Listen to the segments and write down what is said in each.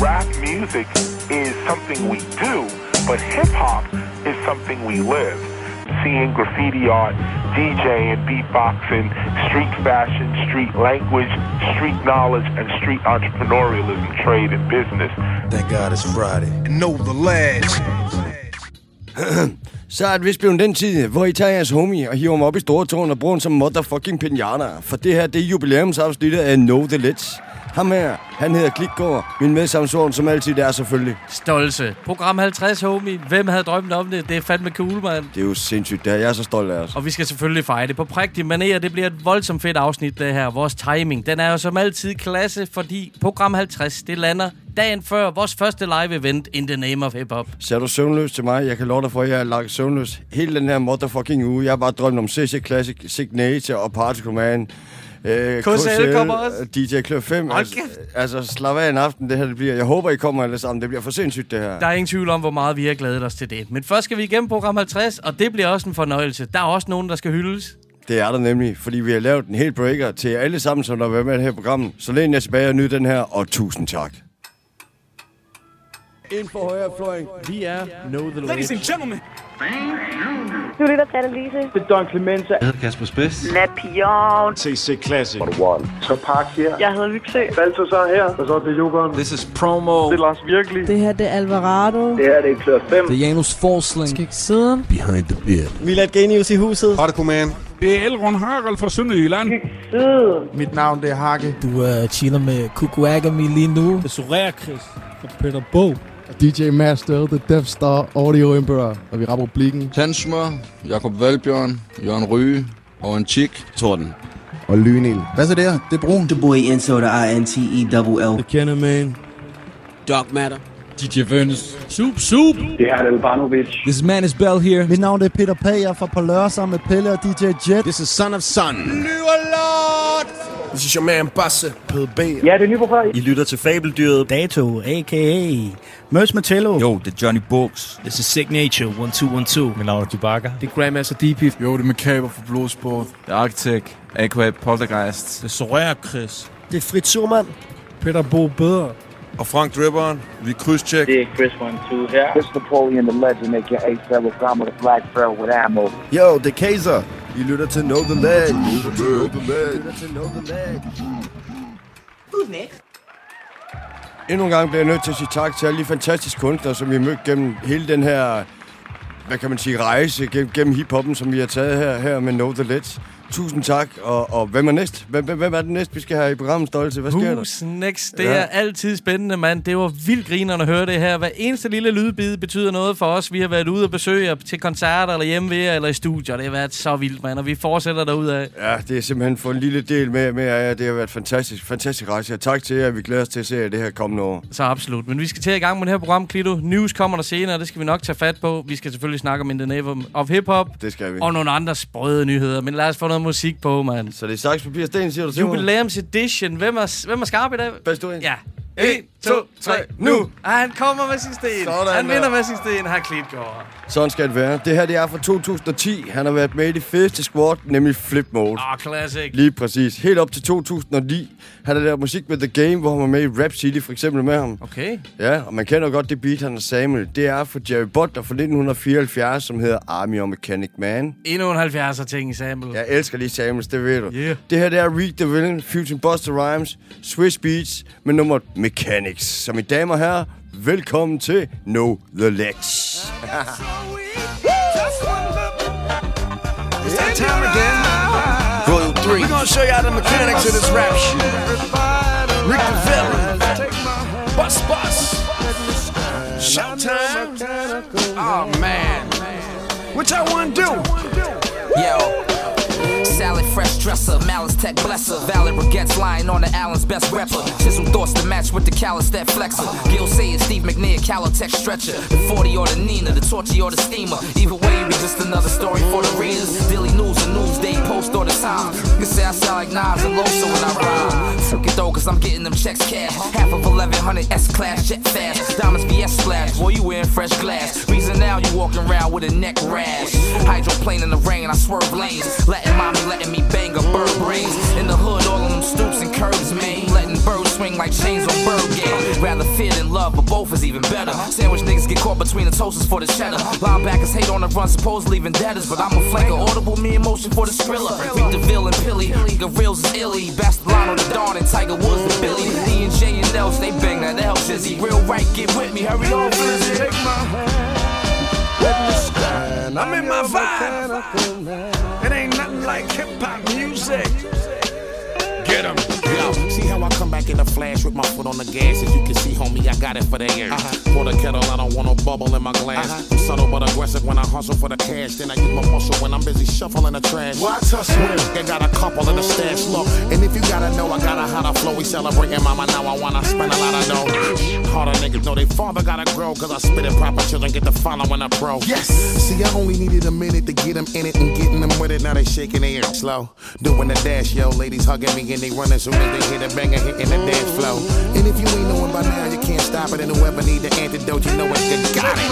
rap music is something we do, but hip hop is something we live. Seeing graffiti art, DJing, beatboxing, street fashion, street language, street knowledge, and street entrepreneurialism, trade, and business. Thank God it's Friday. Know the lads. Så er det vist blevet den tid, hvor I tager jeres homie og hiver dem op i store tårn og bruger dem som motherfucking pinata. For det her, det er jubilæumsafsnittet af Know The Let's. Ham her, han hedder Klikgaard. Min medsamsvogn, som altid er selvfølgelig. Stolse. Program 50, homie. Hvem havde drømt om det? Det er fandme cool, mand. Det er jo sindssygt, det her. Jeg er så stolt af os. Og vi skal selvfølgelig fejre det på prægtig manér. Det bliver et voldsomt fedt afsnit, det her. Vores timing, den er jo som altid klasse, fordi program 50, det lander dagen før vores første live event in the name of hip hop. Ser du søvnløs til mig? Jeg kan love dig for, at jeg er lagt søvnløs hele den her motherfucking uge. Jeg har bare drømt om CC Classic, Signature og Particle Man. Øh, KCL kommer også. DJ Kløv 5. Hold Altså, kæft. altså, slap af en aften, det her det bliver. Jeg håber, I kommer alle sammen. Det bliver for sindssygt, det her. Der er ingen tvivl om, hvor meget vi har glædet os til det. Men først skal vi igennem program 50, og det bliver også en fornøjelse. Der er også nogen, der skal hyldes. Det er der nemlig, fordi vi har lavet en helt breaker til alle sammen, som der har været med i det her program. Så læn jer tilbage og nyd den her, og tusind tak. Ind på højre fløjen. Vi er Know The Ladies and gentlemen. Du lytter til Annelise. Det er Don Clemenza. Jeg hedder Kasper Spes. Nat Pion. CC Classic. Så Park her. Jeg hedder Vyksø. Balthasar her. Og så er det Jokeren. This is promo. Det er Lars Virkelig. Det her, det er Alvarado. Det her, det er Klør 5. Det er Janus Forsling. Skik siden. Behind the beard. Milad Genius i huset. Particle Man. Det er Elrond Harald fra Sønderjylland. Mit navn det er Hakke. Du uh, chiller med Kukuagami lige nu. Det er Soraya Chris fra Peter Bo. DJ Master, The Death Star, Audio Emperor, og vi rapper blikken. Tandsmør, Jakob Valbjørn, Jørgen Ryge og en chick, Torden. Og Lynil. Hvad så der? Det er brun. The boy Into the I-N-T-E-double-L. The Kenner Man. Dark Matter. DJ Vønnes. Sup, sup. Det her er Albanovic. This is Man is Bell here. Mit navn det er Peter Pag. Jeg er fra Polør sammen med Pelle og DJ Jet. This is Son of Sun. This is your man Basse. Ja, det er nye på I lytter til Fabeldyret. Dato, a.k.a. Møs Metello. Jo, det er Johnny Books. This is Signature 1212. Mit navn er Chewbacca. Det er Grandmaster DP. Jo, det er Makaber for Blodsport. Det er Arctic, a.k.a. Poltergeist. Det er Soraya Chris. Det er Fritz Surman. Peter Bo Bedre. Og Frank Dribberen. Vi krydstjek. Det er Chris 1-2 her. This Napoleon the Legend, a.k.a. Ferragamo the Black Pharaoh with ammo. Yo, det er Kaiser. I lytter til Know The Lag. Endnu en gang bliver jeg nødt til at sige tak til alle de fantastiske kunstnere, som vi har mødt gennem hele den her, hvad kan man sige, rejse gennem, gennem hiphoppen, som vi har taget her, her med Know The Let's. Tusind tak, og, og hvem er næst? Hvem, hvem, er det næste, vi skal have i programmet Stolte? Hvad sker der? Who's next? Det Ja. er altid spændende, mand. Det var vildt grinerne at høre det her. Hver eneste lille lydbid betyder noget for os. Vi har været ude og besøge jer til koncerter, eller hjemme ved eller i studier. Det har været så vildt, mand. Og vi fortsætter derudad. Ja, det er simpelthen for en lille del med, med jer. Det har været fantastisk, fantastisk rejse. Og tak til jer. Vi glæder os til at se jer det her kommende år. Så absolut. Men vi skal til i gang med det her program, Klito. News kommer der senere, det skal vi nok tage fat på. Vi skal selvfølgelig snakke om In the Name of Hip Hop. Det skal vi. Og nogle andre sprøde nyheder. Men lad os få noget musik på, mand. Så det er saks, papir, sten, siger du til mig? Jubilæums edition. Hvem er, hvem er skarp i dag? Bedst du ind. Ja. 1, 2, 3, nu! Ah, han kommer med sin sten. Sådan han der. vinder med sin sten. Har Klitgaard. Sådan skal det være. Det her, det er fra 2010. Han har været med i det fedeste squad, nemlig Flip Mode. Ah, classic. Lige præcis. Helt op til 2009. Han har lavet musik med The Game, hvor han var med i Rap City, for eksempel med ham. Okay. Ja, og man kender godt det beat, han har Samuel. Det er for Jerry Butler fra 1974, som hedder Army of Mechanic Man. Endnu en 70'er ting i Samuel. Jeg elsker lige Samuels, det ved du. Yeah. Det her, det er Read the Villain, Fusion Buster Rhymes, Swiss Beats med nummer Mechanics. Så mine damer og herrer, velkommen til Know The Lex. It's that time again. Royal 3. We're gonna show y'all the mechanics of this rap shit. Rick the Villain. Bus Bus. Showtime. Oh, man. What y'all wanna do? Yo. Fresh dresser, malice tech blesser, valid regrets lying on the Allen's best rapper. Chisel thoughts to match with the callous that flexer. Gil saying Steve McNair, Calotech stretcher. The 40 or the Nina, the torchy or the steamer. Either way, we just another story for the readers. Daily news and newsday post all the time. You say I sound like Nas and Loso when I rhyme. Fuck it though, cause I'm getting them checks cash. Half of 1100 S class, jet fast. Diamonds VS splash, boy, you wearing fresh glass. Reason now you walking around with a neck rash. Hydroplane in the rain, I swerve lanes. Letting mommy, letting me bang a bird brains. In the hood, all of them stoops and curves, man. Letting birds swing like chains on bird game. Rather fear than love, but both is even better. Sandwich niggas get caught between the toasters for the cheddar. Linebackers hate on the run, supposedly vendettas, but I'm a flanker. Audible me emotion for the skrilla. Reek DeVille and Pilly, Reels is illy. Bastolano the Dawn and Tiger Woods the Billy. D and J and Nels, they bang that L shizzy. Real right, get with me, hurry on, Flizzy. Take my hand, let me stand. I'm in my vibe. It ain't like hip hop music. Get 'em. Yo, see how I come back in a flash with my foot on the gas? As you can see, homie, I got it for the air. Uh-huh. Pour the kettle, I don't want no bubble in my glass. Uh-huh. I'm subtle but aggressive when I hustle for the cash. Then I use my muscle when I'm busy shuffling the trash. What's hustle? I got a couple in the stash, look. And if you gotta know, I got a hotter flow. We celebrating my mama now. I wanna spend a lot of dough. Harder niggas know they father gotta grow. Cause I spit it proper, children get the following a pro. Yes. See, I only needed a minute to get them in it and getting them with it. Now they shaking their ear slow. Doing the dash, yo. Ladies hugging me and they running soon as they hear the banger hitting the dance flow. And if you ain't knowing by now, you can't stop it. And whoever need the antidote, you know it, you got it.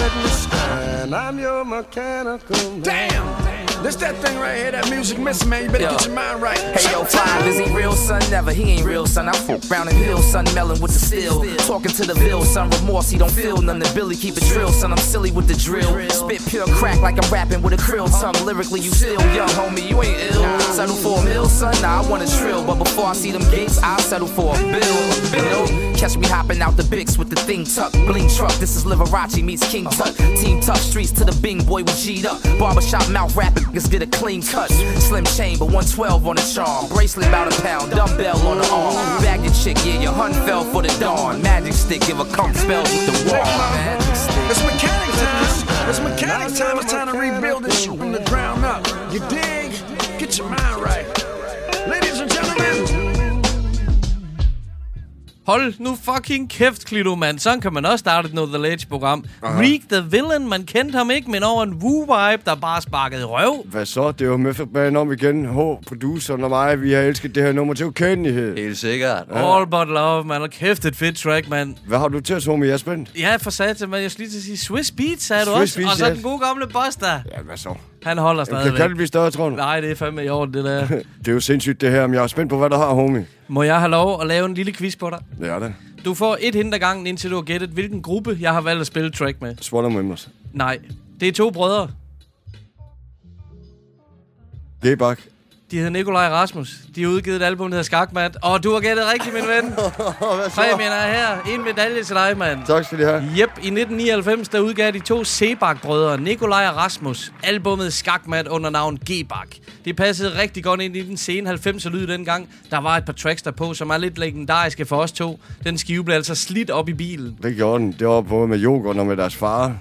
Let me stand. I'm your mechanical man. Damn. This that thing right here, that music missing, man. You better Yo. get your mind right. Hey yo, five, is he real son? Never, he ain't real son. I fuck round and hill, son, melon with the steel. Talking to the bill, son, remorse, he don't feel none. The Billy keep it drill, son, I'm silly with the drill. Spit pure crack like I'm rapping with a krill tongue. Lyrically, you still young, homie, you ain't ill. Settle for a mill, son, nah, I want a trill. But before I see them gates, I'll settle for a bill. You know, catch me hopping out the Bix with the thing tucked. Bling truck, this is Liberace meets King Tut. Team tough streets to the Bing boy with G'd up. Barbershop mouth rapping, niggas get a clean cut. Slim chain, but 112 on the charm. Bracelet about a pound, dumbbell on the arm. Bag your chick, yeah, your hun fell for the dawn. Magic stick, give a cum spells with the wall. It's mechanic time. It's mechanic time. It's time to rebuild this shit from the ground up. You dig? Get your mind right. Hold nu fucking kæft, Klito, mand. Sådan kan man også starte et Know The Ledge-program. Reek the Villain, man kendte ham ikke, men over en woo-vibe, der bare sparkede røv. Hvad så? Det var med om igen. H, produceren og mig, vi har elsket det her nummer til ukendelighed. Helt sikkert. All but love, man. Og kæft, et fedt track, mand. Hvad har du til os, homie? Jeg er spændt. Ja, for satan, men jeg skulle lige til at sige Swiss Beats, sagde du Swiss også. Beats, og så ja. den gode gamle Buster. Ja, hvad så? Han holder stadigvæk. kan, kan det blive større, tror du? Nej, det er fandme i orden, det der. Det er jo sindssygt, det her. Men jeg er spændt på, hvad der har, homie. Må jeg have lov at lave en lille quiz på dig? Ja, det. Du får et hint ad gangen, indtil du har gættet, hvilken gruppe jeg har valgt at spille track med. Swatter Members. Nej, det er to brødre. G-Bak. De hedder Nikolaj Rasmus. De har udgivet et album, der hedder Skakmat. Og du har gættet rigtigt, min ven. Præmien er her. En medalje til dig, mand. Tak skal de have. Jep, i 1999, der udgav de to Sebak-brødre, Nikolaj og Rasmus, albummet Skakmat under navn G-Bak. Det passede rigtig godt ind i den sene 90'er lyd dengang. Der var et par tracks derpå, som er lidt legendariske for os to. Den skive blev altså slidt op i bilen. Det gjorde den. Det var både med yoghurt og med deres far.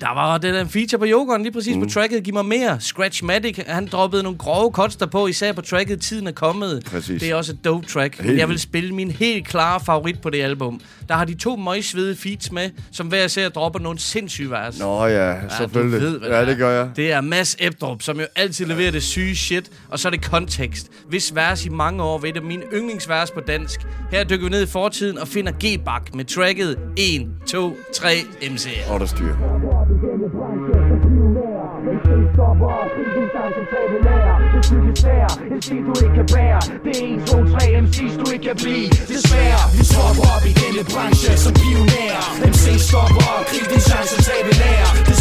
Der var den en feature på yoghurten lige præcis mm. på tracket. Giv mig mere. Scratchmatic, han droppede nogle grove cuts derpå, især på tracket Tiden er kommet. Præcis. Det er også et dope track. Helt Men jeg vil spille min helt klare favorit på det album. Der har de to møgsvede feats med, som hver især dropper nogle sindssyge vers. Nå ja, selvfølgelig. Du ved, ja, det, det gør jeg. Det er Mads Ebdrup, som jo altid leverer det syge shit. Og så er det kontekst. Hvis vers i mange år ved det min yndlingsvers på dansk. Her dykker vi ned i fortiden og finder G-Bak med tracket 1, 2, 3 MC. Og der styr. En stil du ikke kan bære Det er 1, 2, 3 MC's du ikke kan blive Desværre, vi tropper op i denne branche som pionerer. MC stopper op, krig din chance, tag det lære. Det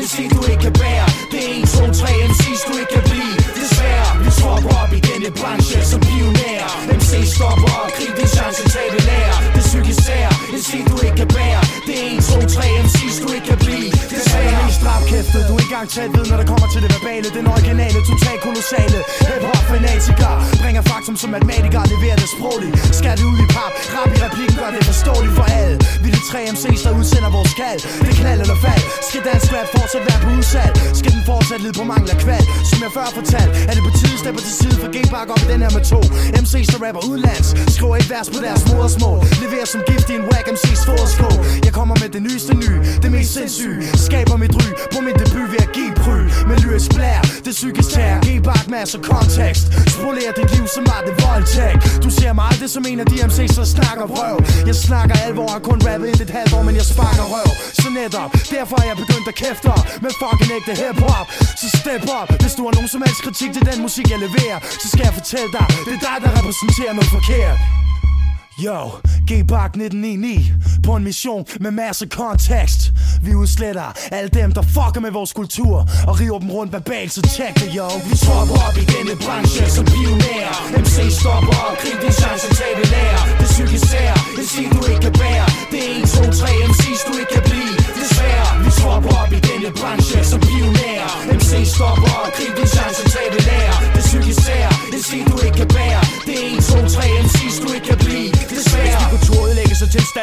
en stil du ikke kan bære Det er 1, 2, 3 MC's du ikke kan blive Desværre, vi tropper op i denne branche som pionerer MC stopper op, krig din chance, tag det psykisk sær, en scene du ikke kan bære. Det er 1, 2, 3 MC's du ikke kan blive. Desværre, mest stramkæftet Du er ikke engang tæt ved, når det kommer til det verbale. Den originale, total kolossale Hip-hop fanatiker Bringer faktum som matematiker Leverer det sprogligt. Skal det ud i pap? Rap i replikken gør det forståeligt for alle Vi er de tre MC's, der udsender vores kald. Det knald eller fald. Skal dansk rap fortsat være på udsalg? Skal den fortsat lide på mangel af kval? Som jeg før fortalte Er det på tide stepper til side For G-Bak op i den her med to MC's, der rapper udlands Skriver et vers på deres modersmål. Leverer som gift i en whack MC's foderskål Jeg kommer med det nyeste nye Det mest sindssyge. Skaber mit ry på min debut ved at give pry. Med lyrisk blær Det psykisk tær Giv bak masser kontekst. Spolerer dit liv som meget det voldtægt. Du ser mig aldrig som en af de MC's der snakker røv Jeg snakker alvor har kun rappet ind et halvt år Men jeg sparker røv. Så netop Derfor er jeg begyndt at kæfte op Med fucking ægte hiphop. Så step up Hvis du har nogen som helst kritik til den musik jeg leverer Så skal jeg fortælle dig Det er dig der repræsenterer noget forkert. Yo, G-Bak 1999 På en mission med masse kontekst Vi udsletter alle dem, der fucker med vores kultur Og river dem rundt verbalt, så tjek det, yo. Vi tropper op i denne branche som pionerer.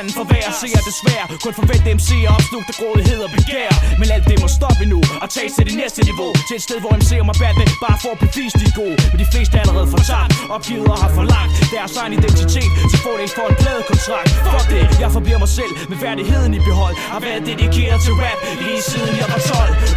Hinanden for hver Se er desværre Kun forvente MC'er opslugte grådighed og begær. Men alt det må stoppe nu Og tages til det næste niveau. Til et sted, hvor MC'er må bære det Bare for at bevise de er gode. Men de fleste er allerede for tabt Opgivet og har forlangt deres egen identitet. Til får for en pladekontrakt. Fuck det, jeg forbliver mig selv Med værdigheden i behold Har været dedikeret til rap Lige siden jeg var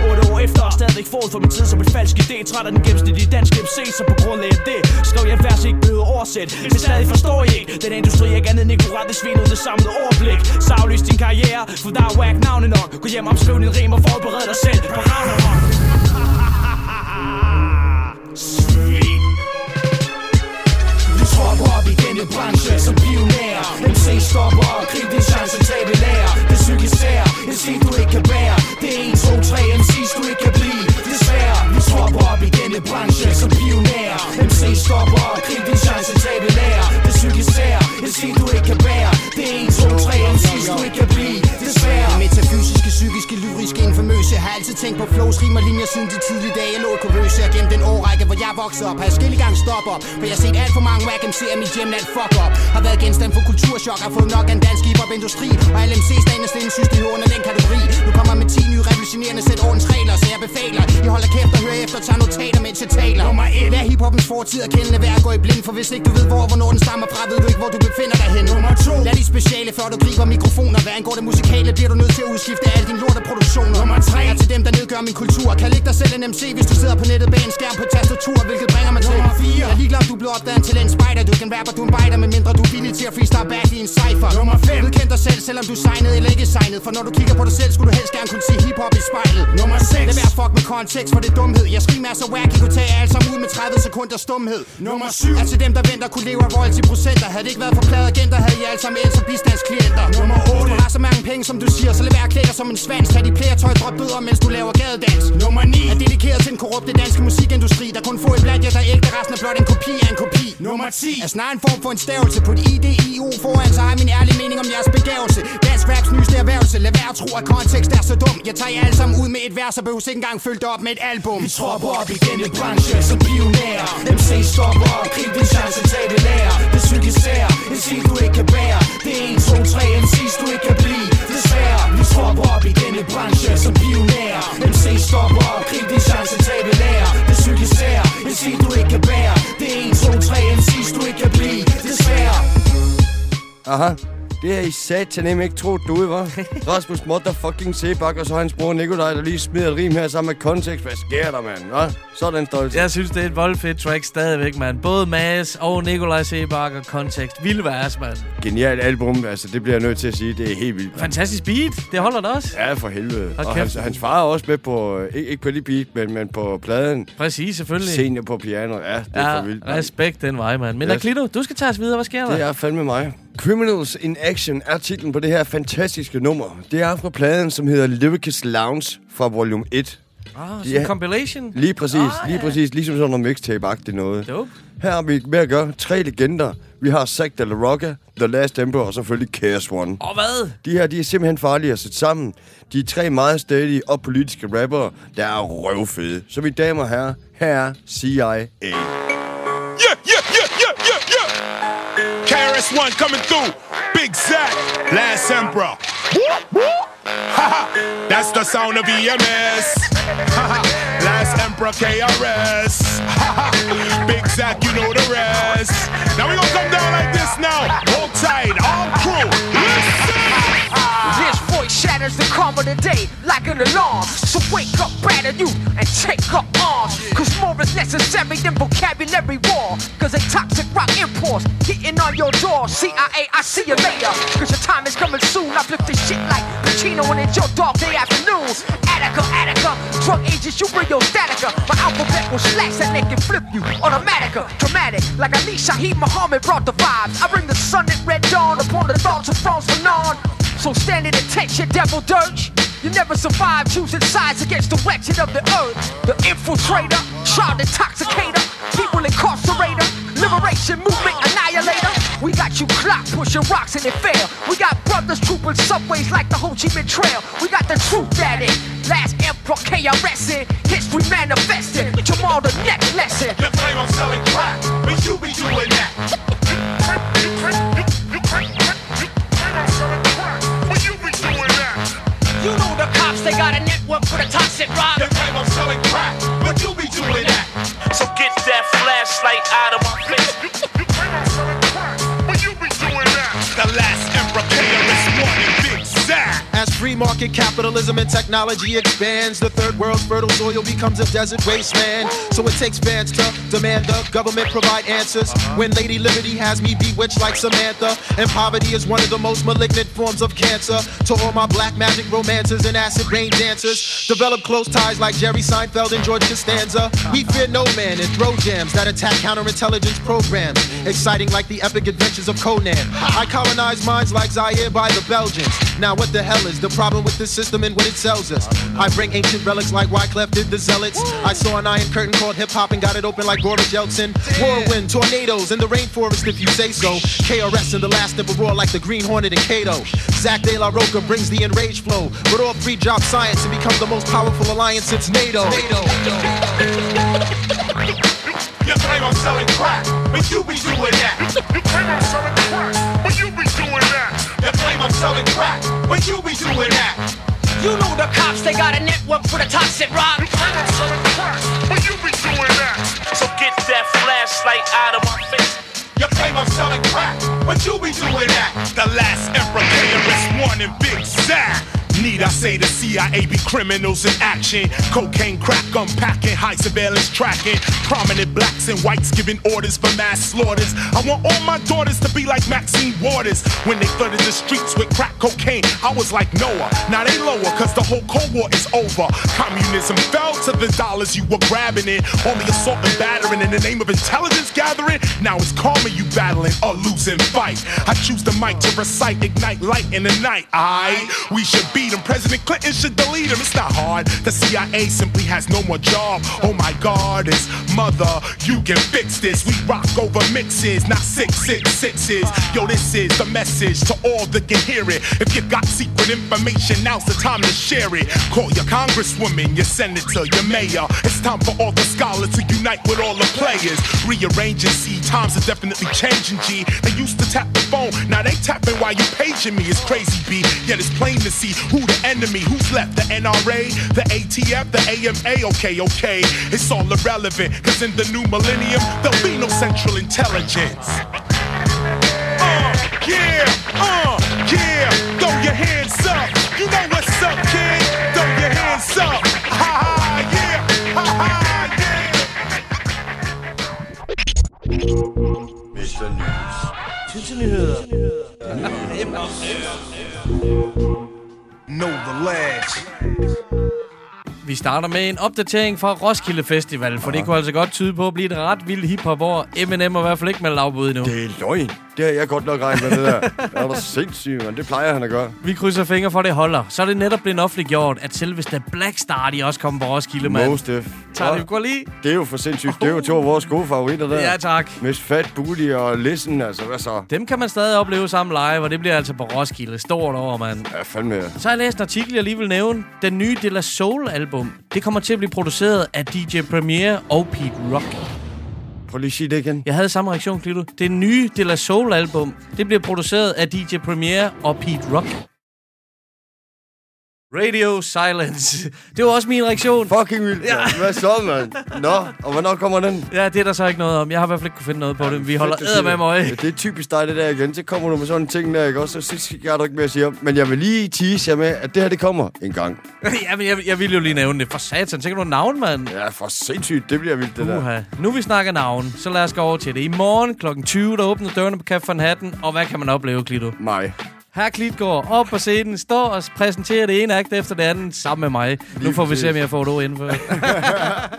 12 8 år efter og stadig fået for min tid som en falsk idé. Træt af den gennemsnitlige danske MC Så på grund af det Skrev jeg et vers, ikke behøver oversæt. Men stadig forstår I ikke Den industri er ikke andet end ignorant Det svin det samlede overblik. Så aflys din karriere For der er whack navne nok. Gå hjem og skriv din rim og forbered dig selv På Ragnarok. Svin. Vi tropper op i denne branche som pionerer. MC stopper og grib din chance, tag det lærer Det psykisk sær, en sig du ikke kan bære. Det er 1, 2, 3 MC's du ikke kan blive. Desværre, vi tropper op i denne branche som pionerer. MC stopper og grib din chance, tag det lærer psykisk sær, en sig du ikke kan bære. Det er 1, 2, 3 MC's du ikke kan blive Desværre. Metafysiske, psykiske, lyriske, infamøse. Har altid tænkt på flows, rim og linjer siden de tidlige dage. Jeg lå kurvøse og gennem den årrække, hvor jeg voksede op. Har jeg skille gang stop op For jeg har set alt for mange whack MC'er mit hjemland fuck op Har været genstand for kulturschok Har fået nok af en dansk hiphop industri Og alle MC's der inderst inde synes de under den kategori. Nu kommer med 10 nye revolutionerende sæt ordens regler Så jeg befaler, I holder kæft og hører efter Tager notater mens jeg taler. Nummer et. Lær hiphoppens fortid og kendende værd at gå i blind For hvis ikke du ved hvor hvornår den stammer fra Ved du ikke hvor du befinder dig hen Nummer to. Lad de speciale før du griber mikrofoner Hvad angår det musikale bliver du nødt til at udskifte alle din lort af produktioner Nummer tre. Er til dem der nedgør min kultur Kan ikke dig selv en MC hvis du sidder på nettet bag en skærm på tastatur Hvilket bringer mig til Nummer fire. Jeg er ligeglad du blev opdaget en talent spider Du kan rapper, du er en Med mindre du er villig til at freestyle back i en cypher Nummer fem. Vedkend dig selv selvom du er signet eller ikke signet For når du kigger på dig selv skulle du helst gerne kunne se hiphop i spejlet Nummer seks. Lad være fuck med kontekst for det er dumhed Jeg skriger masser whack I kunne tage alle sammen ud med 30 sekunder stumhed Nummer syv. Er til dem der venter kunne leve af royalty procenter. Havde det ikke været for plade agenter Havde I alle sammen el som bistandsklienter. Nummer otte. Du har så mange penge som du siger. Så lad være at klæde dig som en svans. Tag dit playertøj, drop bøder mens du laver gadedans. Nummer 9. Er dedikeret til den korrupte danske musikindustri. Der kun få et blandt jer der er ægte Resten er blot en kopi af en kopi. Nummer 10. Er snart en form for en stavelse På et IDIO foran Så har min ærlige mening om jeres begævelse Dansk raps nyeste erhvervelse. Lad være at tro at kontekst er så dum. Jeg tager jer alle sammen ud med et vers Og behøver ikke engang følge det op med et album. Vi tropper op i denne branche som pionerer. MC stopper op, grib din chance, tag det lærer det psykisk sær, en sig du ikke kan bære. Det er 1, 2, 3 MC's du ikke kan blive. Desværre, vi tropper op i denne branche som pionerer. MC stopper op, krig din chance, tabe det lærer Det er psykisk sær, en sig du ikke kan bære. Det er 1, 2, 3 MC's du ikke kan blive. Desværre. Aha. Det har I satan ikke troet, du var. Rasmus motherfucking Sebak, og så hans bror Nikolaj, der lige smider et rim her sammen med kontekst. Hvad sker der, mand? Hva? Sådan stolt. Jeg synes, det er et voldfedt track stadigvæk, mand. Både Mads og Nikolaj Sebak og kontekst. Vild vers, mand. Genialt album, altså det bliver jeg nødt til at sige. Det er helt vildt. mand. Fantastisk beat. Det holder det også. Ja, for helvede. Hold Og hans, hans far er også med på, øh, ikke, ikke på det beat, men, men på pladen. Præcis, selvfølgelig. Senior på piano. Ja, det er Ja, for vildt. mand. respekt den vej, mand. Men Yes. Aklito, du skal tage os videre. Hvad sker der? Det er fandme mig. Criminals in Action er titlen på det her fantastiske nummer. Det er fra pladen, som hedder Lyricus Lounge fra volume 1. Ah, De så er- compilation. Lige præcis, Ah, lige ja. præcis. Ligesom sådan noget mixtape-agtigt noget. Dope. Her har vi med at gøre tre legender. Vi har Zack de la Rocca, The Last Emperor og selvfølgelig Chaos One. Og hvad? De her, de er simpelthen farlige at sætte sammen. De er tre meget stadige og politiske rappere, der er røvfede. Så mine damer og herrer, her er CIA. Yeah, yeah. Karis One coming through. Big Zach, Last Emperor. That's the sound of EMS. Last Emperor KRS. Big Zach, you know the rest. Now we gonna come down like this now. Hold tight, all crew. This voice shatters the calm of the day like an alarm. So wake up, batter you, and take up Cause more is necessary than vocabulary war. Cause a toxic rock imports hitting on your door. CIA, I see you later. Cause your time is coming soon. I flip this shit like Pacino when it's your dog day afternoon. Attica, Attica, drug agents, you bring your statica. My alphabet will slash that neck and flip you. Automatic, uh, dramatic, like Ali Shaheed Muhammad brought the vibes. I bring the sun at red dawn upon the thoughts of France Fanon. So stand in attention, devil dirge. You never survive choosing sides against the wretched of the earth. The infiltrator, child intoxicator, people incarcerator, liberation movement annihilator. We got you clock pushing rocks and it fail. We got brothers trooping subways like the Ho Chi Minh Trail. We got the truth at it. Last emperor KRS in history manifested. Jamal the next lesson. You claim I'm selling crack, but you be doing that. You know the cops, they got a network for the toxic rock. You claim I'm selling crack, but you be doing that. So get that flashlight out of my face. They came on selling crap, but you be doing that. The last emperor KRS-One and Zach. As free market capitalism and technology expands, the third world's fertile soil becomes a desert wasteland. So it takes bands to demand the government provide answers. Uh-huh. When Lady Liberty has me bewitched like Samantha, and poverty is one of the most malignant forms of cancer. To all my black magic romances and acid rain dancers, develop close ties like Jerry Seinfeld and George Costanza. We fear no man and throw jams that attack counterintelligence programs, exciting like the epic adventures of Conan. I colonize minds like Zaire by the Belgians. Now what the hell is the problem with this system and what it sells us? I bring ancient relics like Wyclef did the Zealots. I saw an iron curtain called hip hop and got it open like Boris Yeltsin. Whirlwind, tornadoes in the rainforest if you say so. KRS and the last of a roar like the Green Hornet and Kato. Zach De La Roca brings the enraged flow, but all three drop science and become the most powerful alliance since NATO. You claim I'm selling crack, but you be doing that. You claim I'm selling crack, I'm selling crack, but you be doing that. You know the cops, they got a network for the toxic rock. You claim I'm selling crack, but you be doing that. So get that flashlight out of my face. You claim I'm selling crack, but you be doing that. The last emperor KRS-One and Big Zach. Need I say the CIA be criminals in action? Cocaine, crack, unpacking, high surveillance tracking. Prominent blacks and whites giving orders for mass slaughters. I want all my daughters to be like Maxine Waters. When they flooded the streets with crack cocaine, I was like Noah. Now they lower, cause the whole Cold War is over. Communism fell to the dollars you were grabbing it. Only assault and battering in the name of intelligence gathering. Now it's karma you battling a losing fight. I choose the mic to recite, ignite light in the night. I we should beat President Clinton should delete him. It's not hard. The CIA simply has no more job. Oh my God, it's mother. You can fix this. We rock over mixes, not six six sixes. Yo, this is the message to all that can hear it. If you got secret information, now's the time to share it. Call your congresswoman, your senator, your mayor. It's time for all the scholars to unite with all the players. Rearrange and see times are definitely changing. G. They used to tap the phone, now they tapping while you paging me. It's crazy, B. Yet it's plain to see who the enemy, who's left. The NRA, the ATF, the AMA. Okay, okay. It's all irrelevant, cause in the new millennium, there'll be no central intelligence. Uh, yeah, uh, yeah. Throw your hands up. You know what's up, kid. Throw your hands up. Ha ha, yeah. Ha ha, yeah. Mr. News. Tidsnyheder. Know the lads. Vi starter med en opdatering fra Roskilde Festival, for det kunne altså godt tyde på at blive et ret vildt hiphop, hvor Eminem er i hvert fald ikke meldt afbud endnu. Det er løgn. Det har jeg godt nok regnet med, det der. Det er da sindssygt, men det plejer han at gøre. Vi krydser fingre for, at det holder. Så er det netop blevet offentliggjort, at selveste Black Star, de også kommer på Roskilde, mand. Most def. Tager du lige? Det er jo for sindssygt. Det er jo to af vores gode favoritter der. Ja, tak. Miss Fat Booty og Listen, altså hvad så? Dem kan man stadig opleve sammen live, og det bliver altså på Roskilde. Stort over, mand. Ja, fandme. Så har jeg læst en artikel, jeg lige vil nævne. Den nye De La Soul-album. Det kommer til at blive produceret af DJ Premier og Pete Rock. Prøv lige at sige det igen. Jeg havde samme reaktion, Klito. Det nye De La Soul-album, det bliver produceret af DJ Premier og Pete Rock. Radio Silence. Det var også min reaktion. Fucking vildt. Ja. Hvad så, mand? Nå, og hvornår kommer den? Ja, det er der så ikke noget om. Jeg har i hvert fald ikke kunne finde noget på det. Vi holder æder med mig. Ja, det er typisk dig, det der igen. Så kommer du med sådan en ting der, ikke også? Så sidst jeg ikke mere at sige om. Men jeg vil lige tease jer med, at det her, det kommer en gang. ja, men jeg, jeg vil jo lige nævne det. For satan, tænker du navn, mand? Ja, for sindssygt. Det bliver vildt, det der. Uha. Nu vi snakker navn, så lad os gå over til det. I morgen kl. 20, der åbner dørene på Café Van Hatten. Og hvad kan man opleve, Klito? Mig. Herr Klitgaard op på scenen, står og præsenterer det ene akt efter det andet sammen med mig. Nu får vi se, om jeg får et ord indført.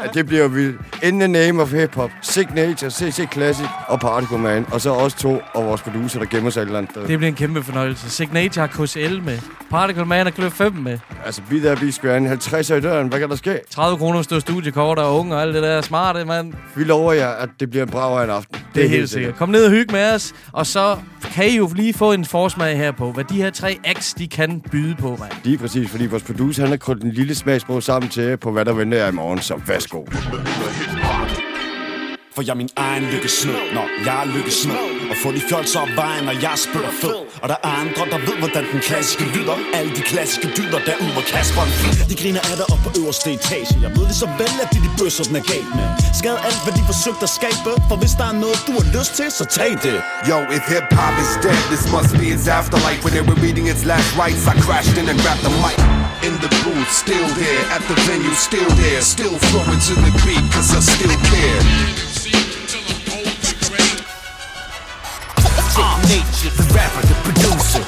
Ja, det bliver vildt. In the name of hip-hop, Signature, CC Classic og Particle Man. Og så også to af vores producer, der gemmer sig et eller andet. Det bliver en kæmpe fornøjelse. Signature har KCL med. Particle Man og Kløf 5 med. Altså, be there, be square. En 50 i døren. Hvad kan der ske? 30 kroner stå studiekort og unge og alt det der smarte, mand. Vi lover jer, at det bliver en brav af en aften. Det er helt sikkert. Kom ned og hygge med os, og så kan I jo lige få en forsmag her på, hvad de her tre acts, de kan byde på, mand. Lige præcis, fordi vores producer, han har kryddet en lille smagsprog sammen til på, hvad der venter jer i morgen. Så værsgo. For jeg er min egen lykkesmed, når jeg er lykkesmed Og få de fjolser op vejen, når jeg spiller fed Og der er andre, der ved, hvordan den klassiske lyder Alle de klassiske dyder derude, hvor Kasper De griner af dig op på øverste etage Jeg ved det så vel, at de de bøsser, den er galt med Skad alt, hvad de forsøgte at skabe For hvis der er noget, du har lyst til, så tag det Yo, if hip hop is dead, this must be its afterlife. When they were reading its last rites, I crashed in and grabbed the mic. In the booth, still there. At the venue, still there. Still flowing to the beat, cause I still care. Nature, the rapper, the producer.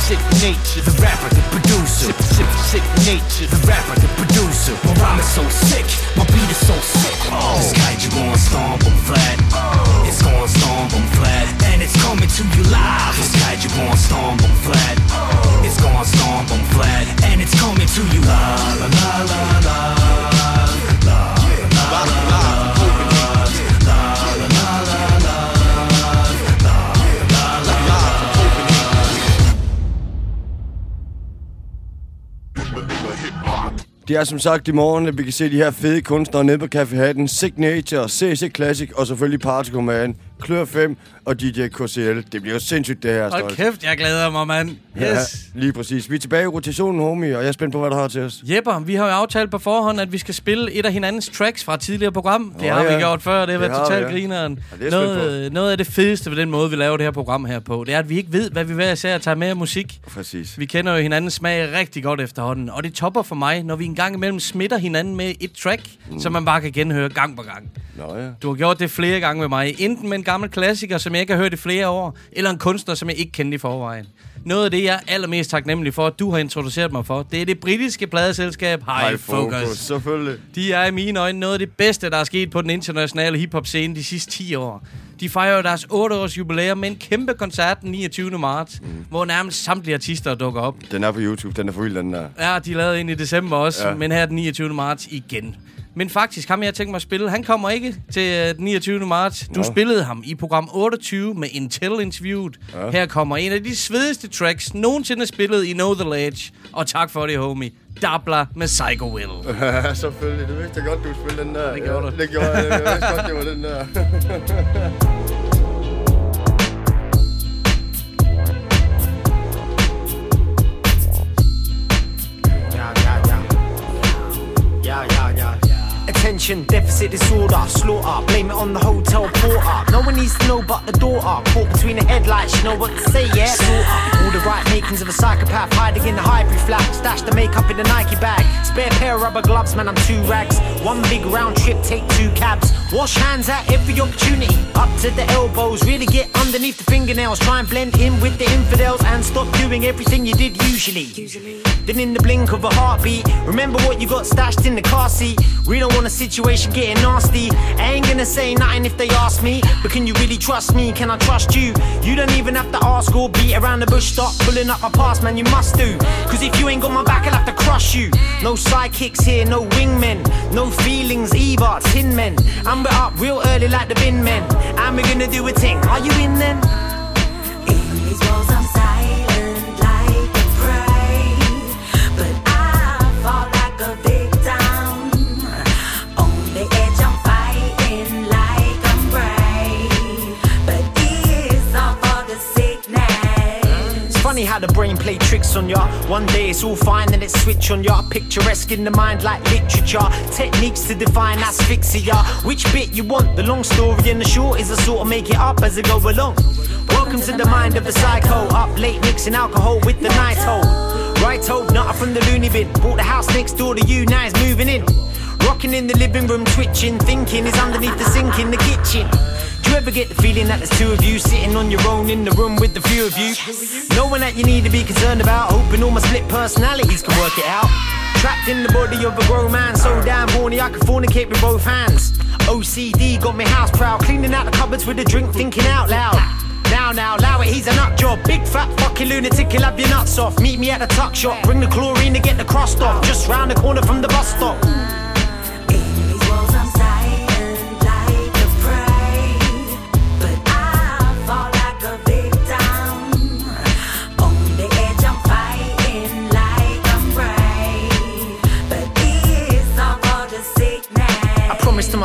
Sick nature, the rapper, the producer. Sick, sick, sick nature, the rapper, the producer. My rhyme is so sick, my beat is so sick. Oh. This kaiju going stomp 'em flat. Oh. It's going stomp 'em flat, and it's coming to you live. This kaiju going stomp 'em flat. Oh. It's going stomp 'em flat, and it's coming to you la la la la la. La Det er som sagt i morgen, at vi kan se de her fede kunstnere nede på Café Hatten. Signature, CC Classic og selvfølgelig Particle Man, Klør 5 og DJ KCL. Det bliver jo sindssygt det her, Hold Stolt. kæft, jeg glæder mig, mand. Yes. Ja, lige præcis. Vi er tilbage i rotationen, homie, og jeg er spændt på, hvad du har til os. Jepper, vi har jo aftalt på forhånd, at vi skal spille et af hinandens tracks fra tidligere program. Det Nå har vi ja. gjort før, det har Det været vi, totalt ja. grineren. Ja, er noget, noget af det fedeste ved den måde, vi laver det her program her på, det er, at vi ikke ved, hvad vi hver især tager med af musik. Præcis. Vi kender jo hinandens smag rigtig godt efterhånden, og det topper for mig, når vi en gang imellem smitter hinanden med et track, mm. som man bare kan genhøre gang på gang. Nå ja. Du har gjort det flere gange med mig. Enten med en gammel klassiker, som jeg ikke har hørt i flere år, eller en kunstner, som jeg ikke kendte i forvejen. Noget af det, jeg er allermest taknemmelig for, at du har introduceret mig for, det er det britiske pladeselskab High, High Focus. Focus, selvfølgelig. De er i mine øjne noget af det bedste, der er sket på den internationale hiphop-scene de sidste 10 år. De fejrer deres 8-års jubilæum med en kæmpe koncert den 29. marts, mm. hvor nærmest samtlige artister dukker op. Den er på YouTube, den er for vild, den der. Ja, de lavede en i december også, ja. men her den 29. marts igen. Men faktisk, ham jeg har tænkt mig at spille, han kommer ikke til øh, den 29. marts. Du Nå. spillede ham i program 28 med Intel Interviewed. Ja. Her kommer en af de svedigste tracks nogensinde spillet i Know The Ledge. Og tak for det, homie. Dabla med Psycho Will. Ja, selvfølgelig. Det vidste godt, du spille den der. Det gjorde ja, du. Det gjorde jeg. Jeg vidste godt, det var den der. Attention, deficit disorder, slaughter. Blame it on the hotel porter. No one needs to know but the daughter. Caught between the headlights, you know what to say, yeah? Slaughter. All the right makings of a psychopath hiding in the hybrid flat. Stash the makeup in the Nike bag. Spare pair of rubber gloves, man, I'm two rags. One big round trip, take two cabs. Wash hands at every opportunity. Up to the elbows, really get underneath the fingernails. Try and blend in with the infidels and stop doing everything you did usually. Then in the blink of a heartbeat, remember what you got stashed in the car seat. We don't want a situation getting nasty. I ain't gonna say nothing if they ask me, but can you really trust me? Can I trust you? You don't even have to ask or beat around the bush. Stop pulling up my past, man. You must do. Cause if you ain't got my back, I'll have to crush you. No sidekicks here, no wingmen, no feelings either. Tin men, and we're up real early like the bin men. And we're gonna do a thing. Are you in then? Funny how the brain play tricks on ya. One day it's all fine, then it's switch on ya. Picturesque in the mind like literature. Techniques to define asphyxia. Which bit you want? The long story and the short is I sort of make it up as I go along. Welcome to the mind of a psycho. Up late mixing alcohol with the night hole. Right hold, nutter from the loony bin. Bought the house next door to you, now it's moving in. Rocking in the living room, twitching, thinking is underneath the sink in the kitchen. Do you ever get the feeling that there's two of you sitting on your own in the room with the few of you? No one that you need to be concerned about, hoping all my split personalities can work it out. Trapped in the body of a grown man, so damn horny I can fornicate with both hands. OCD got me house proud, cleaning out the cupboards with a drink, thinking out loud. Now, now, allow it, he's a nut job. Big fat fucking lunatic, he'll have your nuts off. Meet me at the tuck shop, bring the chlorine to get the crust off. Just round the corner from the bus stop.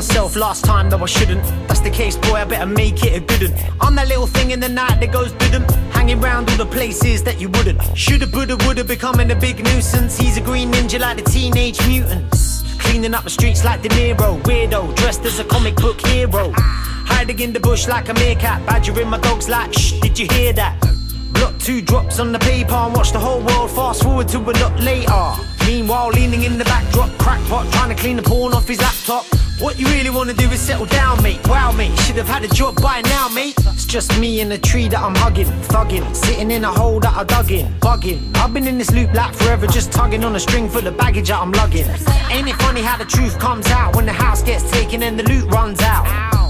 Myself last time though I shouldn't. That's the case, boy, I better make it a good one. I'm that little thing in the night that goes didn't. Hanging round all the places that you wouldn't. Shoulda, woulda, woulda, becoming a big nuisance. He's a green ninja like the teenage mutants. Cleaning up the streets like De Niro. Weirdo, dressed as a comic book hero. Hiding in the bush like a meerkat. Badgering my dogs like, shh, did you hear that? Block two drops on the paper and watch the whole world fast forward to a lot later. Meanwhile, leaning in the backdrop, crackpot trying to clean the porn off his laptop. What you really wanna do is settle down, mate. Wow, mate, should have had a job by now, mate. It's just me and a tree that I'm hugging, thugging, sitting in a hole that I dug in, bugging. I've been in this loop like forever, just tugging on a string full of baggage that I'm lugging. Ain't it funny how the truth comes out when the house gets taken and the loot runs out?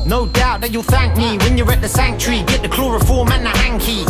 No doubt that you'll thank me when you're at the sanctuary. Get the chloroform and the hanky.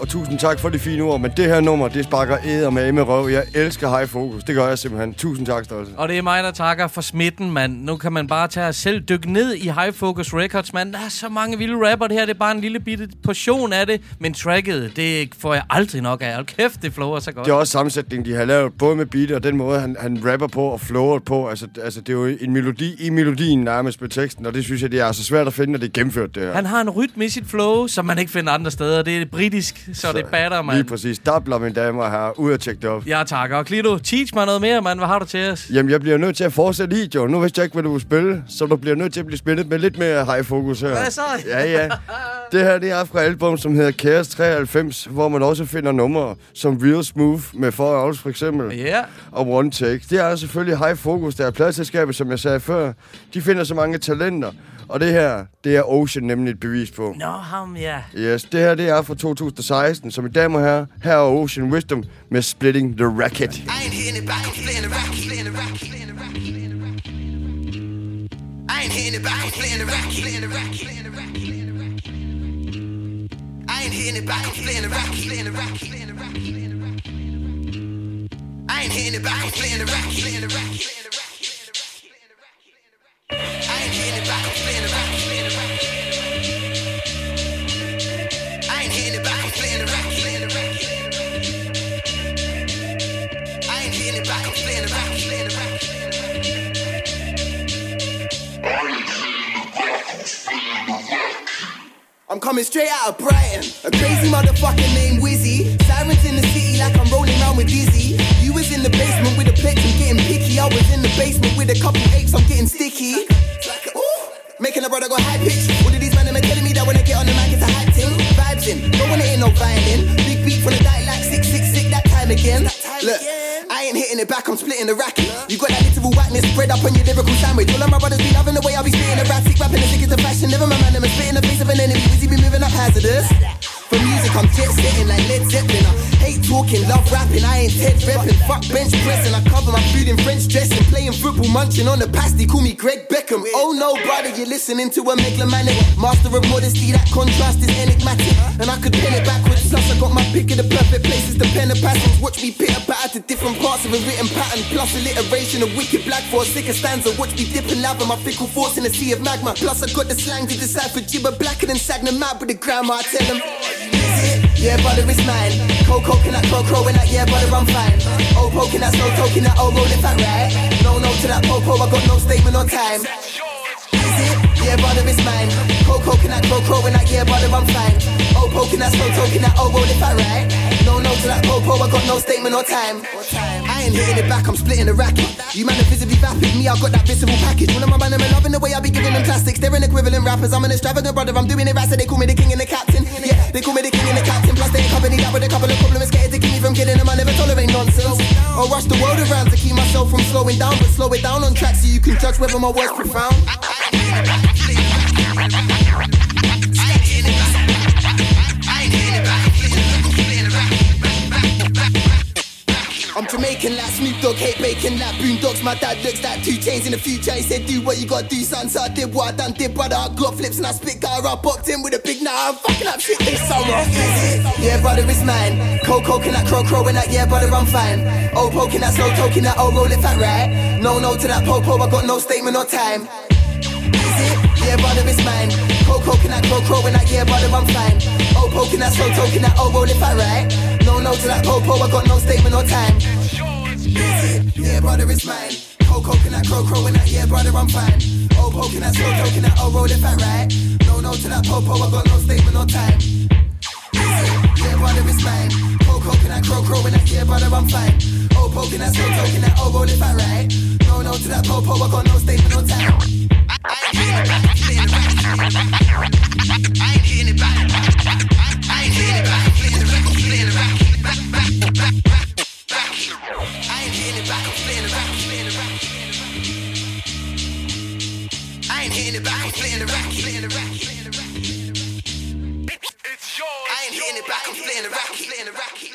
Og tusind tak for de fine ord, men det her nummer, det sparker æder med med røv. Jeg elsker High Focus. Det gør jeg simpelthen. Tusind tak, Stolte. Og det er mig, der takker for smitten, mand. Nu kan man bare tage og selv dykke ned i High Focus Records, mand. Der er så mange vilde rapper. Det her det er bare en lille bitte portion af det. Men tracket, det får jeg aldrig nok af. Hold kæft, det flower så godt. Det er også sammensætningen, de har lavet, både med beat og den måde, han, han rapper på og flower på. Altså, altså, det er jo en melodi i melodien nærmest med teksten, og det synes jeg, det er altså svært at finde, når det er gennemført, det her. Han har en rytme i sit flow, som man ikke finder andre steder. Det er britisk, så, det batter, mand. Lige præcis. Dabler, mine damer og herrer. Ud og tjekke det op. Jeg takker. Og Klito, teach mig noget mere, mand. Hvad har du til os? Jamen, jeg bliver nødt til at fortsætte i, Joe. Nu vidste jeg ikke, hvad du ville spille, så du bliver nødt til at blive spillet med lidt mere high fokus her. Hvad så? Ja, ja. Det her, det er fra album, som hedder Chaos 93, hvor man også finder numre som Real Smooth med For Hours for eksempel. Ja. Og One Take. Det er selvfølgelig high fokus. Der er pladselskabet, som jeg sagde før. De finder så mange talenter. Og det her, det er Ocean nemlig et bevis på. Nå, ham, ja. Yes, det her, det er fra 2016. Som i damer og herrer, her er Ocean Wisdom med Splitting the Racket. I ain't hitting it back, I'm splitting the racket. I ain't hitting it back, I'm splitting the racket. I ain't hitting it back, I'm splitting the racket. I ain't hitting it back, I'm splitting the racket. I ain't hitting it back, I'm splitting the racket. I ain't hitting it back, I'm splitting the racket. I ain't hitting it back, I'm splitting the racket. I'm coming straight out of Brighton. A crazy motherfucker named Wizzy. Sirens in the city like I'm rolling around with Dizzy. In the basement with a I'm getting picky. I was in the basement with a couple aches, I'm getting sticky. Making a brother go high pitch. All of these men are telling me that when I get on the mic it's a hype thing. Vibes in, don't wanna hear no violin. Big beat from the diet like 666 that time again. Look, I ain't hitting it back, I'm splitting the racket. You got that literal whiteness spread up on your lyrical sandwich. All of my brothers be loving the way I be spitting erratic, rapping as sick as the fashion. Never my man, I'm spitting the face of an enemy. Wizzy be moving up hazardous. For music, I'm jet setting like Led Zeppelin. I hate talking, love rapping. I ain't Ted repping. Fuck bench pressing. I cover my food in French dressing. Playing football, munching on the pasty. Call me Greg Beckham. Oh no, brother, you're listening to a megalomanic. Master of modesty, that contrast is enigmatic. And I could pen it backwards. Plus, I got my pick of the perfect places. The pen of passions. Watch me pitter patter to different parts of a written pattern. Plus, alliteration of wicked black for a sicker stanza. Watch me dip and lava my fickle thoughts in a sea of magma. Plus, I got the slang to decipher gibber blacker than Sagna mad with the grammar. I tell them. Yeah, brother, it's mine. Cold coconut, cold that, yeah, brother, I'm fine. Oh, slow toking that, oh, rolling fat, right? No, no to that popo, I got no statement on time. Is it? Yeah, brother, it's mine. Coco, can I crow, and I, yeah, brother, I'm fine. Oh, slow talking that, oh, roll it fat, right? No, no to that popo, I got no statement or time. I ain't hitting it back, I'm splitting the racket. You man are visibly vapid, me, I got that visceral package. One of my man, I'm loving the way I be giving them plastics. They're an equivalent rappers, I'm an extravagant brother, I'm doing it right, so they call me the king and the captain. Yeah, they call me the king and the captain, plus they accompany that with a couple of compliments, scared to keep me from killing them, I never tolerate nonsense. I'll rush the world around to keep myself from slowing down, but slow it down on track so you can judge whether my words profound. I'm Jamaican like Snoop Dogg, hate bacon like Boondocks. My dad looks like two chains in the future. He said, Do what you gotta do, son. So I did what I done, did brother. I got flips and I spit guy. I boxed in with a big now. I'm fucking up shit this summer. Yeah, brother, it's mine. Coco, can that crow, crow, and that, yeah, brother, I'm fine. Oh, poking that slow token, that oh, roll it fat, right? No, no to that popo, I got no statement or time. Is it? Yeah, brother, it's mine. Coco, can that crow, crow, and that, yeah, brother, I'm fine. Oh, poking that slow token, that oh, roll it fat, right? No, no to that popo, I got no statement or time. Is it? Yeah, brother, it's mine. Coco, can that crow, crow, and that, yeah, brother, I'm fine. Oh, poking that slow token, that oh, roll it fat, right? No, no to that popo, I got no statement or time. Is it? Yeah, brother, it's mine. Coco, can that crow, crow, and that, yeah, brother, I'm fine. Oh, poking that slow token, that oh, roll it fat, right? No, no to that popo, I got no statement or time. I ain't hitting it back, I'm playing the racket. Playing the racket.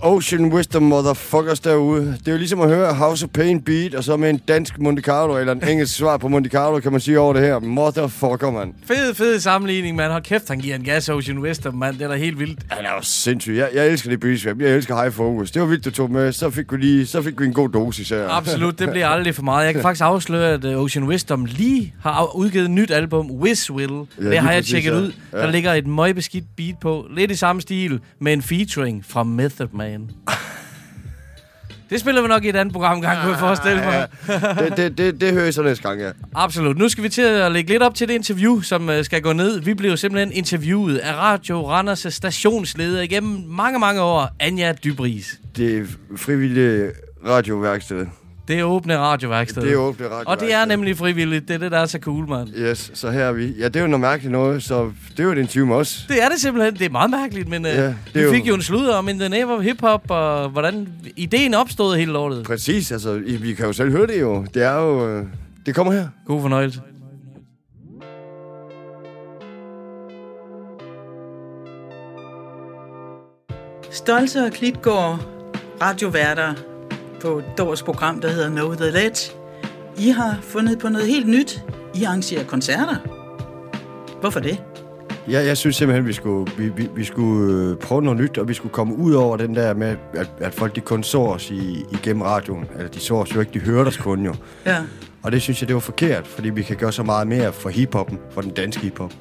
Ocean Wisdom Motherfuckers derude. Det er jo ligesom at høre House of Pain Beat, og så med en dansk Monte Carlo, eller en engelsk svar på Monte Carlo, kan man sige over det her. Motherfucker, mand. Fed, fed sammenligning, mand. Hold kæft, han giver en gas Ocean Wisdom, mand. Det er da helt vildt. Han er jo sindssyg. Jeg, jeg elsker det beatswap. Jeg elsker high focus. Det var vildt, du tog med. Så fik vi lige, så fik vi en god dosis her. Absolut, det bliver aldrig for meget. Jeg kan faktisk afsløre, at øh, Ocean Wisdom lige har udgivet et nyt album, Wiz Will. Ja, det har jeg tjekket ja. ud. Der Ja. ligger et møgbeskidt beat på. Lidt i samme stil, med en featuring fra Method Man. Det spiller vi nok i et andet program gang, kunne jeg forestille mig. det, det, det, det hører jeg så næste gang, ja. Absolut. Nu skal vi til at lægge lidt op til det interview, som øh, skal gå ned. Vi blev simpelthen interviewet af Radio Randers stationsleder igennem mange, mange år, Anja Dybris. Det frivillige radioværksted. Det er åbne radioværksted. Det er åbne Og det er radioværksted. nemlig frivilligt. Det er det, der er så cool, mand. Yes, så her er vi. Ja, det er jo noget mærkeligt noget, så det er jo et interview med os. Det er det simpelthen. Det er meget mærkeligt, men Ja, ja, det vi jo- fik jo en sludder om In the Name of Hip Hop, og hvordan ideen opstod hele lortet. Præcis, altså, vi kan jo selv høre det jo. Det er jo... øh, Det kommer her. God fornøjelse. Stolze og Klitgaard, radioværter på Dårs program, der hedder Know The Ledge. I har fundet på noget helt nyt. I arrangerer koncerter. Hvorfor det? Ja, jeg synes simpelthen, vi skulle, vi, vi, vi skulle øh, prøve noget nyt, og vi skulle komme ud over den der med, at, at folk de kun så os i, igennem radioen. Eller de så os jo ikke, de hørte os kun jo. Ja. Og det synes jeg, det var forkert, fordi vi kan gøre så meget mere for hiphoppen, for den danske hiphop.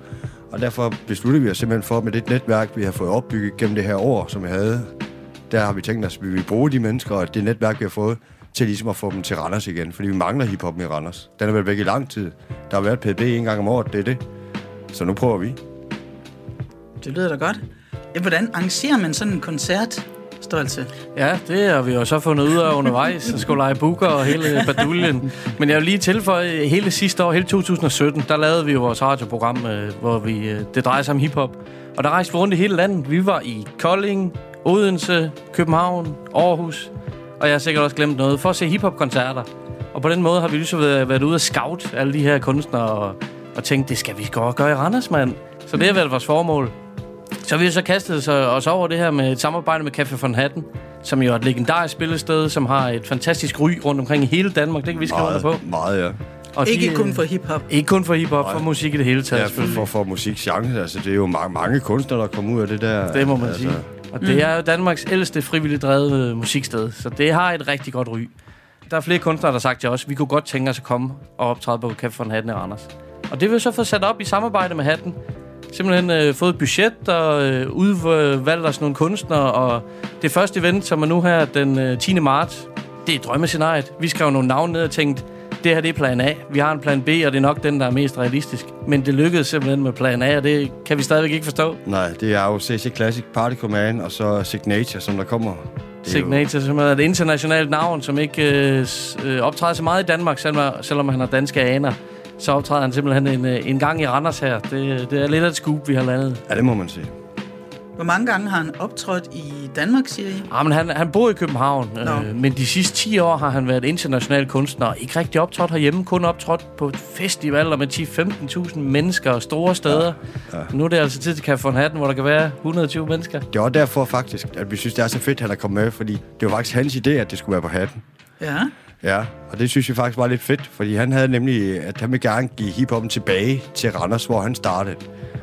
Og derfor besluttede vi os simpelthen for, med det netværk, vi har fået opbygget gennem det her år, som vi havde, der har vi tænkt os, at vi vil bruge de mennesker og det netværk, vi har fået, til ligesom at få dem til Randers igen. Fordi vi mangler hiphoppen i Randers. Den har været væk i lang tid. Der har været PB en gang om året, det er det. Så nu prøver vi. Det lyder da godt. Ja, hvordan arrangerer man sådan en koncert, Stolze? Ja, det har vi jo så fundet ud af undervejs. Og skulle lege booker og hele baduljen. Men jeg vil lige tilføje, hele sidste år, hele 2017, der lavede vi jo vores radioprogram, øh, hvor vi, øh, det drejer sig om hiphop. Og der rejste vi rundt i hele landet. Vi var i Kolding, Odense, København, Aarhus. Og jeg har sikkert også glemt noget, for at se hiphop-koncerter. Og på den måde har vi ligesom været, været ude og scout alle de her kunstnere og, og tænkt, det skal vi godt gøre i Randers, mand. Så det har været vores formål. Så har vi så kastet os- over det her med et samarbejde med Café von Hatten, som jo er et legendarisk spillested, som har et fantastisk ry rundt omkring i hele Danmark. Det kan vi skrive under på. Meget, ja. Og Ikke de, kun øh, for hiphop. Ikke kun for hiphop, for musik i det hele taget. Ja, for, for, for musikgenre. Altså, det er jo mange, mange kunstnere, der kommer ud af det der. Det må man altså, sige. Og det er jo Danmarks ældste frivilligt drevet øh, musiksted, så det har et rigtig godt ry. Der er flere kunstnere, der har sagt til os, at vi kunne godt tænke os at komme og optræde på Café von Hatten i Randers. Og det vil vi så få sat op i samarbejde med Hatten. Simpelthen øh, fået et budget og øh, udvalgt os nogle kunstnere. Og det første event, som er nu her den øh, 10. marts, det er drømmescenariet. Vi skrev nogle navne ned og tænkte, det her det er plan A. Vi har en plan B, og det er nok den, der er mest realistisk. Men det lykkedes simpelthen med plan A, og det kan vi stadigvæk ikke forstå. Nej, det er jo CC Classic Party Command, og så Signature, som der kommer. Er Signature, som er et internationalt navn, som ikke øh, øh, optræder så meget i Danmark, selvom, selvom han har danske aner. Så optræder han simpelthen en, øh, en gang i Randers her. Det, det er lidt af et scoop, vi har landet. Ja, det må man sige. Hvor mange gange har han optrådt i Danmark, siger I? Ja, men han, han bor i København, Nå. øh, men de sidste 10 år har han været international kunstner. Ikke rigtig optrådt herhjemme, kun optrådt på festivaler med 10-15.000 mennesker og store steder. Ja. Ja. Nu er det altså tid til Café von Hatten, hvor der kan være 120 mennesker. Det var derfor faktisk, at vi synes, det er så fedt, at han er kommet med, fordi det var faktisk hans idé, at det skulle være på hatten. Ja. Ja, og det synes jeg faktisk var lidt fedt, fordi han havde nemlig, at han vil gerne give hiphoppen tilbage til Randers, hvor han startede.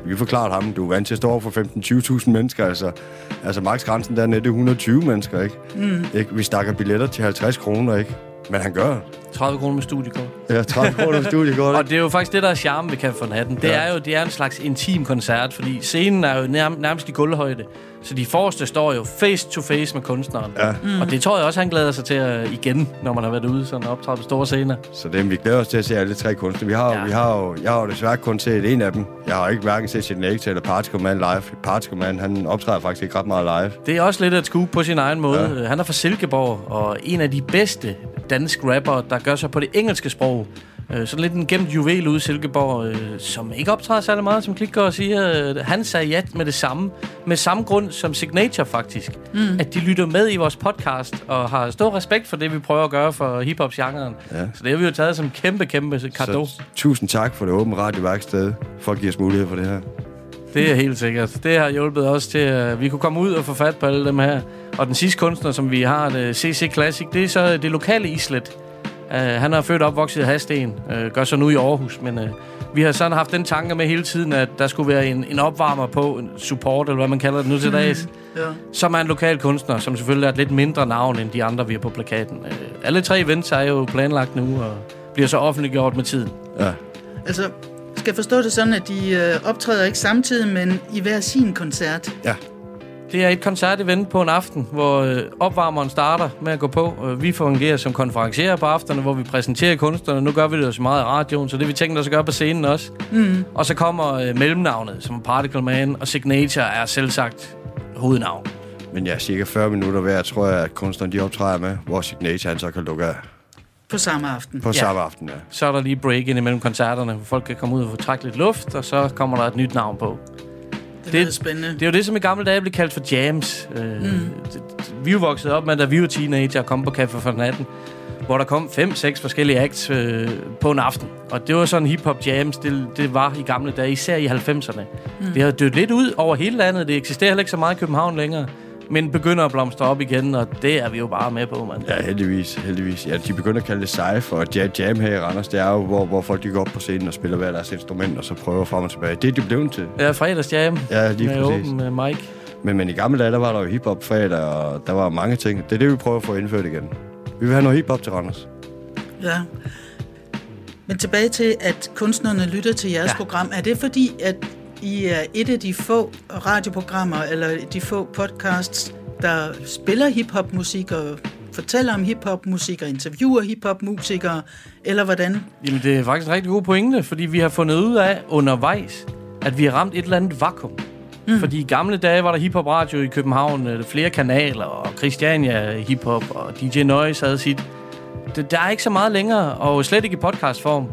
Vi forklarede ham, du er vant til at stå over for 15-20.000 mennesker, altså, altså maksgrænsen dernede, det er 120 mennesker, ikke? Mm. ikke? Vi snakker billetter til 50 kroner, ikke? Men han gør. 30 kroner med studiekort. Ja, 30 kroner med studiekort, Og det er jo faktisk det, der er charmen ved Café von Hatten. Det Ja. er jo det er en slags intim koncert, fordi scenen er jo nærm- nærmest i gulvhøjde. Så de forreste står jo face to face med kunstneren. Ja. Mm. Og det tror jeg også, han glæder sig til at, igen, når man har været ude sådan optræde på store scener. Så det, vi glæder os til at se alle tre kunstnere. Vi har, ja. Vi har jo, jeg har jo desværre kun set en af dem. Jeg har ikke hverken set Signature eller Party Command live. Party Command, han optræder faktisk ikke ret meget live. Det er også lidt et scoop på sin egen måde. Ja. Han er fra Silkeborg, og en af de bedste danske rapper, der gør sig på det engelske sprog. Øh, Sådan lidt en gemt juvel ude i Silkeborg, øh, som ikke optræder særlig meget, som Klikgaard siger. Øh, Han sagde ja med det samme. Med samme grund som Signature, faktisk. Mm. At de lytter med i vores podcast, og har stor respekt for det, vi prøver at gøre for hiphop-genren. Ja. Så det har vi jo taget som kæmpe, kæmpe kado. Så tusind tak for det åbne radioværksted, for at give os mulighed for det her. Det er helt sikkert. Det har hjulpet os til, at vi kunne komme ud og få fat på alle dem her. Og den sidste kunstner, som vi har, det CC Classic, det er så det lokale islet. Uh, han er født og opvokset i Hasten, uh, gør så nu i Aarhus, men uh, vi har sådan haft den tanke med hele tiden, at der skulle være en, en opvarmer på, en support, eller hvad man kalder det nu til dags, Ja. som er en lokal kunstner, som selvfølgelig er et lidt mindre navn end de andre, vi har på plakaten. Uh, alle tre events er jo planlagt nu, og bliver så offentliggjort med tiden. Ja. Altså, skal jeg forstå det sådan, at de øh, optræder ikke samtidig, men i hver sin koncert? Ja. Det er et koncertevent på en aften, hvor øh, opvarmeren starter med at gå på. Øh, vi fungerer som konferencier på aftenerne, hvor vi præsenterer kunstnerne. Nu gør vi det jo så meget i radioen, så det vi tænker os at gøre på scenen også. Mm. Og så kommer øh, mellemnavnet, som er Particle Man, og Signature er selvsagt hovednavn. Men ja, cirka 40 minutter hver, tror jeg, at kunstneren de optræder med, hvor Signature han så kan lukke af På samme aften? på ja. samme aften. Ja. Så er der lige break ind imellem koncerterne, hvor folk kan komme ud og få trække lidt luft, og så kommer der et nyt navn på. Det lyder spændende. Det er jo det, som i gamle dage blev kaldt for jams. Øh, mm. Vi er jo vokset op med, da vi var teenager og kom på Café for natten, hvor der kom fem, seks forskellige acts øh, på en aften. Og det var sådan hip-hop jams, det, det var i gamle dage, især i 90'erne. Mm. Mm. Det har dødt lidt ud over hele landet. Det eksisterer heller ikke så meget i København længere. Men begynder at blomstre op igen, og det er vi jo bare med på, mand. Ja, heldigvis, heldigvis. Ja, de begynder at kalde det cypher, og jam, jam her i Randers, det er jo, hvor, hvor folk de går op på scenen og spiller hver deres instrument, og så prøver frem og tilbage. Det er de blevet til. Ja, fredagsjam. Ja, lige med præcis. åben uh, mic. Men, men i gamle dage, der var der jo hiphop fredag, og der var mange ting. Det er det, vi prøver at få indført igen. Vi vil have noget hiphop til Randers. Ja. Men tilbage til, at kunstnerne lytter til jeres. Ja. program. Er det fordi, at I er et af de få radioprogrammer, eller de få podcasts, der spiller hiphopmusik og fortæller om hiphopmusik og interviewer hiphopmusikere, eller hvordan? Jamen, det er faktisk rigtig god pointe, fordi vi har fundet ud af undervejs, at vi har ramt et eller andet vakuum. Mm. Fordi i gamle dage var der hiphop radio i København, øh, flere kanaler, og Christiania hiphop, og DJ Noise havde sit. Det, der er ikke så meget længere, og slet ikke i podcastform.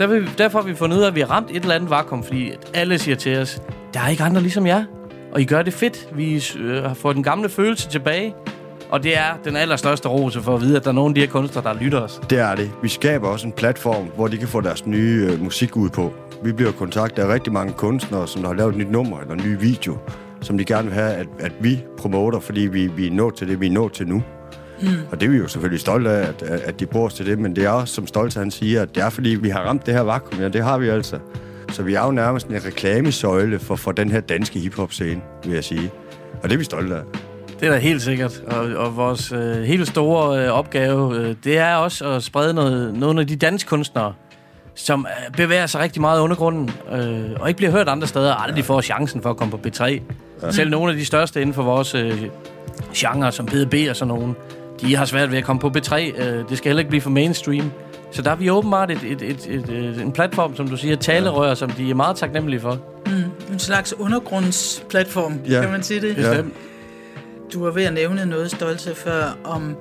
Der vil, derfor har vi fundet ud af, at vi har ramt et eller andet vakuum, fordi alle siger til os, der er ikke andre ligesom jer, og I gør det fedt. Vi øh, har fået den gamle følelse tilbage, og det er den allerstørste rose for at vide, at der er nogle af de her kunstnere, der lytter os. Det er det. Vi skaber også en platform, hvor de kan få deres nye øh, musik ud på. Vi bliver kontaktet af rigtig mange kunstnere, som der har lavet et nyt nummer eller en ny video, som de gerne vil have, at, at vi promoter, fordi vi, vi er nået til det, vi er nået til nu. Mm. Og det er vi jo selvfølgelig stolte af, at, at de bruger os til det, men det er også, som Stolte han siger, at det er fordi, vi har ramt det her vakuum. Ja, det har vi altså. Så vi er jo nærmest en reklamesøjle for, for den her danske hiphop-scene, vil jeg sige. Og det er vi stolte af. Det er da helt sikkert. Og, og vores øh, helt store øh, opgave, øh, det er også at sprede noget, nogle af de danske kunstnere, som øh, bevæger sig rigtig meget i undergrunden, øh, og ikke bliver hørt andre steder, og aldrig får chancen for at komme på B3. Ja. Selv nogle af de største inden for vores øh, genre, som PDB og sådan nogen, de har svært ved at komme på B3. Øh, det skal heller ikke blive for mainstream. Så der er vi åbenbart et, et, et, et, et, en platform, som du siger, talerør, ja. som de er meget taknemmelige for. Mm, en slags undergrundsplatform, Ja. kan man sige det? Bestemt. Du var ved at nævne noget stolte før om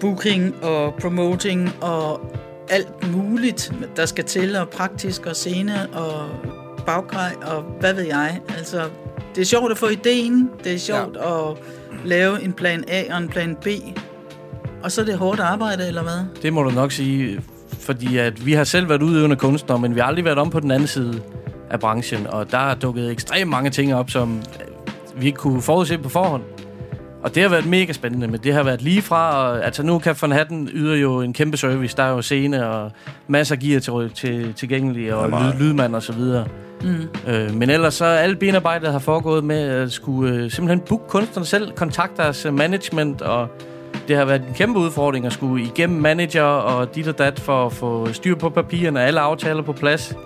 booking og promoting og alt muligt, der skal til, og praktisk og scene og baggrej og hvad ved jeg. Altså, det er sjovt at få ideen, det er sjovt ja. at lave en plan A og en plan B, og så er det hårdt arbejde, eller hvad? Det må du nok sige, fordi at vi har selv været udøvende kunstnere, men vi har aldrig været om på den anden side af branchen, og der er dukket ekstremt mange ting op, som vi ikke kunne forudse på forhånd. Og det har været mega spændende, men det har været lige fra, og, altså nu kan Von Hatten yder jo en kæmpe service, der er jo scene og masser af gear til, til, tilgængelige, og lyd, lydmand og så videre. Mm. Øh, men ellers så er alle benarbejdet har foregået med at skulle øh, simpelthen booke kunstnerne selv, kontakte deres øh, management, og det har været en kæmpe udfordring at skulle igennem manager og dit og dat for at få styr på papirerne og alle aftaler på plads.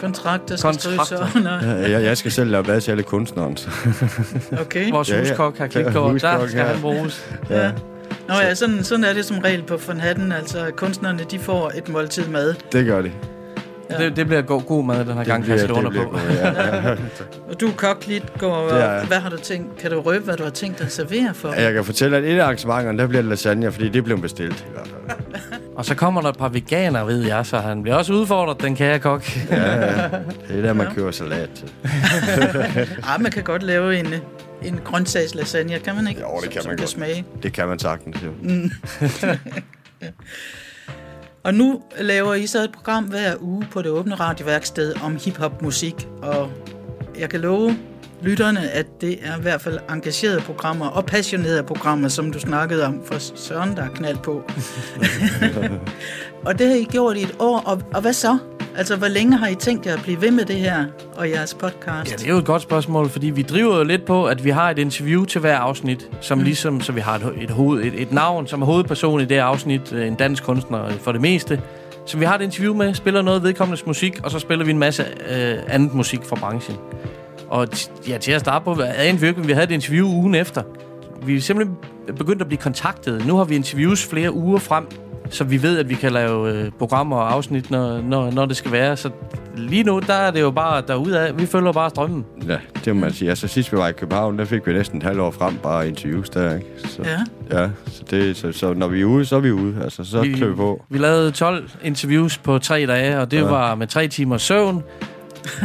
Kontrakter skal skrives Kontrakter. under. Ja, jeg, jeg skal selv lave mad til alle kunstneren. så. Okay. Vores huskok har klippekort, der skal han bruges. Ja. Nå ja, sådan, sådan er det som regel på Von Hatten. Altså, kunstnerne, de får et måltid mad. Det gør de. Ja. Det, det bliver god, god mad den her gang, kan jeg skrive under på. ja. Og du er kok lidt, går, Det jeg. hvad har du tænkt? Kan du røbe, hvad du har tænkt dig at servere for? Jeg kan fortælle, at et af arrangementerne, der bliver det lasagne, fordi det blev bestilt i hvert fald. Og så kommer der et par veganer, ved jeg, så han bliver også udfordret, den kære kok. Ja, ja. Det er der, man køber salat til. ah, man kan godt lave en, en grøntsagslasagne, kan man ikke? Jo, det kan som, man som godt. smage. Det kan man sagtens, jo. Mm. og nu laver I så et program hver uge på det åbne radioværksted om hiphop-musik, og jeg kan love lytterne, at det er i hvert fald engagerede programmer og passionerede programmer, som du snakkede om for Søren, der er knald på. og det har I gjort i et år, og, og hvad så? Altså, hvor længe har I tænkt jer at blive ved med det her og jeres podcast? Ja, det er jo et godt spørgsmål, fordi vi driver jo lidt på, at vi har et interview til hver afsnit, som mm. ligesom, så vi har et, et, hoved, et, et navn, som er hovedperson i det afsnit, øh, en dansk kunstner for det meste, som vi har et interview med, spiller noget vedkommendes musik, og så spiller vi en masse øh, andet musik fra branchen. Og ja, til at starte på, anede vi jo ikke, men vi havde et interview ugen efter. Vi er simpelthen begyndt at blive kontaktet. Nu har vi interviews flere uger frem, så vi ved, at vi kan lave øh, programmer og afsnit, når, når, når det skal være. Så lige nu, der er det jo bare derudad. Vi følger bare strømmen. Ja, det må man sige. Altså sidst vi var i København, der fik vi næsten et halvt år frem bare interviews der, ikke? Så, Ja. Ja, så, det, så, så når vi er ude, så er vi ude. Altså, så Vi- klør vi på. Vi lavede 12 interviews på tre dage, og det Ja. var med tre timer søvn.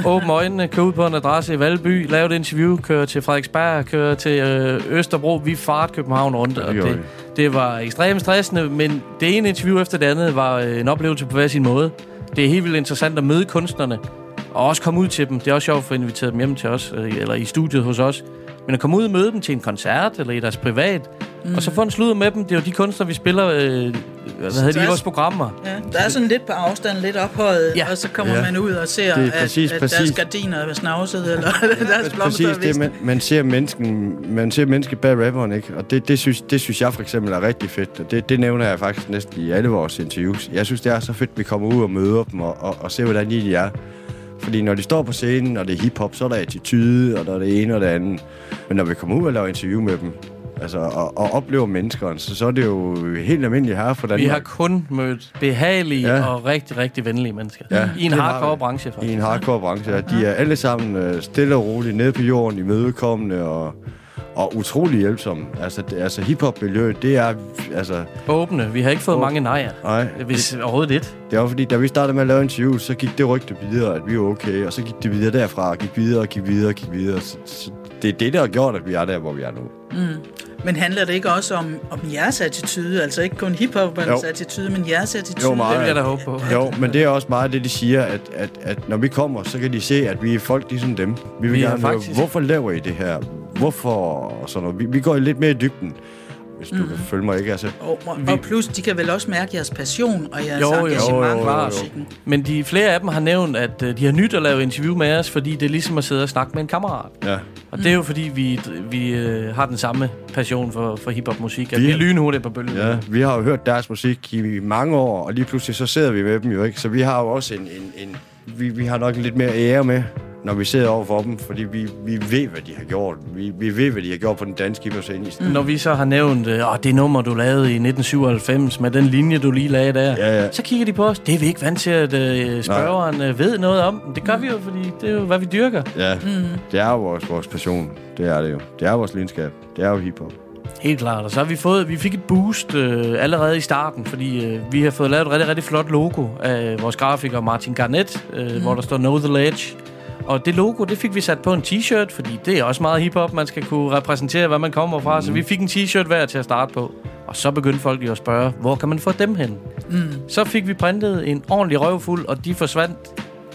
Åbne øjnene, køre ud på en adresse i Valby, lave et interview, køre til Frederiksberg, køre til øh, Østerbro. Vi fart København rundt, og det, det var ekstremt stressende, men det ene interview efter det andet var øh, en oplevelse på hver sin måde. Det er helt vildt interessant at møde kunstnerne, og også komme ud til dem. Det er også sjovt at få inviteret dem hjem til os, øh, eller i studiet hos os. Men at komme ud og møde dem til en koncert, eller i deres privat, Mm. mm. og så få en sludder med dem. Det er jo de kunstnere, vi spiller øh, hvad hedder det, i vores programmer. Ja, der er sådan lidt på afstand, lidt ophøjet, ja. og så kommer Ja. man ud og ser, Det er at, præcis- at deres præcis. gardiner er snavset, eller deres blomster Præcis er det, man, man ser mennesken, man ser mennesket bag rapperen, ikke? Og det, det, synes, det synes jeg for eksempel er rigtig fedt. Og det, det nævner jeg faktisk næsten i alle vores interviews. Jeg synes, det er så fedt, at vi kommer ud og møder dem og, og, og ser, hvordan de de er. Fordi når de står på scenen, og det er hiphop, så er der attitude, og der er det ene og det andet. Men når vi kommer ud og laver interview med dem, altså, og, og oplever menneskerne, så, så er det jo helt almindelige herre for Danmark. Vi har kun mødt behagelige Ja. og rigtig, rigtig venlige mennesker. Ja, I en hardcore branche, faktisk. I en hardcore branche, ja. De er alle sammen øh, stille og roligt nede på jorden, imødekommende og, og utrolig hjælpsomme. Altså, det, altså hiphop-miljøet, det er... Altså, Åbne. Vi har ikke fået Åbne. mange nejer. nej. Hvis overhovedet lidt. Det var fordi, da vi startede med at lave interview, så gik det rygte videre, at vi var okay. Og så gik det videre derfra, og gik videre, og gik videre, og gik videre. Så, så det er det, der har gjort, at vi er der, hvor vi er nu. Mm. Men handler det ikke også om, om jeres attitude? Altså ikke kun hiphoppernes attitude, men jeres attitude? Jo, meget. vil jeg da håbe på. Jo, men det er også meget det, de siger, at, at, at når vi kommer, så kan de se, at vi er folk ligesom dem. Vi vil Vi er gerne høre, faktisk- hvorfor laver I det her? Hvorfor? Og sådan noget. Vi, vi går lidt mere i dybden, hvis du Mhm. kan følge mig, ikke? Altså, Og, og, og plus, de kan vel også mærke jeres passion og jeres Jo, jo, engagement jo, jo, jo. musikken. Men de, flere af dem har nævnt, at øh, de har nyt at lave interview med os, fordi det er ligesom at sidde og snakke med en kammerat. ja. Og det er jo fordi, vi, vi øh, har den samme passion for, for hiphop-musik. At Vi- vi er lynhurtigt på bølgen. Ja, vi har jo hørt deres musik i mange år, og lige pludselig så sidder vi med dem jo, ikke? Så vi har jo også en, en, en, vi, vi har nok lidt mere ære med, når vi sidder over for dem, fordi vi, vi ved, hvad de har gjort. Vi, vi ved, hvad de har gjort på den danske hiphop-scene. Mm. Når vi så har nævnt, øh, åh, det nummer, du lavede i 1997, med den linje, du lige lagde der, ja, ja. så kigger de på os. Det er vi ikke vant til, at øh, spørgeren øh, ved noget om. Det gør vi jo, fordi det er jo, hvad vi dyrker. Ja, mm. det er jo vores, vores passion. Det er det jo. Det er vores lidenskab. Det er jo hiphop. Helt klart. Og så har vi fået, vi fik et boost øh, allerede i starten, fordi øh, vi har fået lavet et rigtig, rigtig flot logo af vores grafiker Martin Garnett, øh, mm. hvor der står Know The Ledge. Og det logo, det fik vi sat på en t-shirt, fordi det er også meget hiphop. Man skal kunne repræsentere, hvad man kommer fra. Mm. Så vi fik en t-shirt hver til at starte på. Og så begyndte folk jo at spørge, hvor kan man få dem hen? Mm. Så fik vi printet en ordentlig røvfuld, og de forsvandt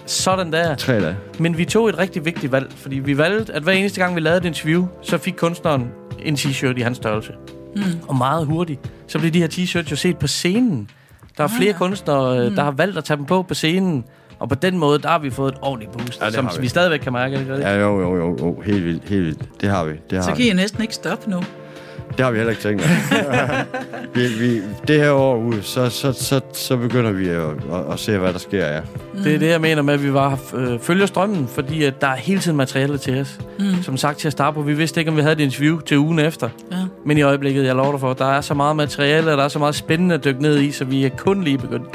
sådan der. Tre dage. Men vi tog et rigtig vigtigt valg, fordi vi valgte, at hver eneste gang vi lavede et interview, så fik kunstneren en t-shirt i hans størrelse. Mm. Og meget hurtigt, så blev de her t-shirts jo set på scenen. Der er flere ja. kunstnere, Mm. der har valgt at tage dem på på scenen. Og på den måde, der har vi fået et ordentligt boost, Ja, som vi. vi stadigvæk kan mærke. Ikke? Ja, jo, jo, jo, jo. Helt vildt, helt vildt. Det har vi. Det har Så vi. kan I næsten ikke stoppe nu. Det har vi heller ikke tænkt vi, vi, det her år ud, så, så, så, så begynder vi at, at, at se, hvad der sker, ja. Det er det, jeg mener med, at vi var øh, følger strømmen, fordi at der er hele tiden materiale til os. Mm. Som sagt til at starte på, vi vidste ikke, om vi havde et interview til ugen efter. Ja. Men i øjeblikket, jeg lover dig for, der er så meget materiale, og der er så meget spændende at dykke ned i, så vi er kun lige begyndt.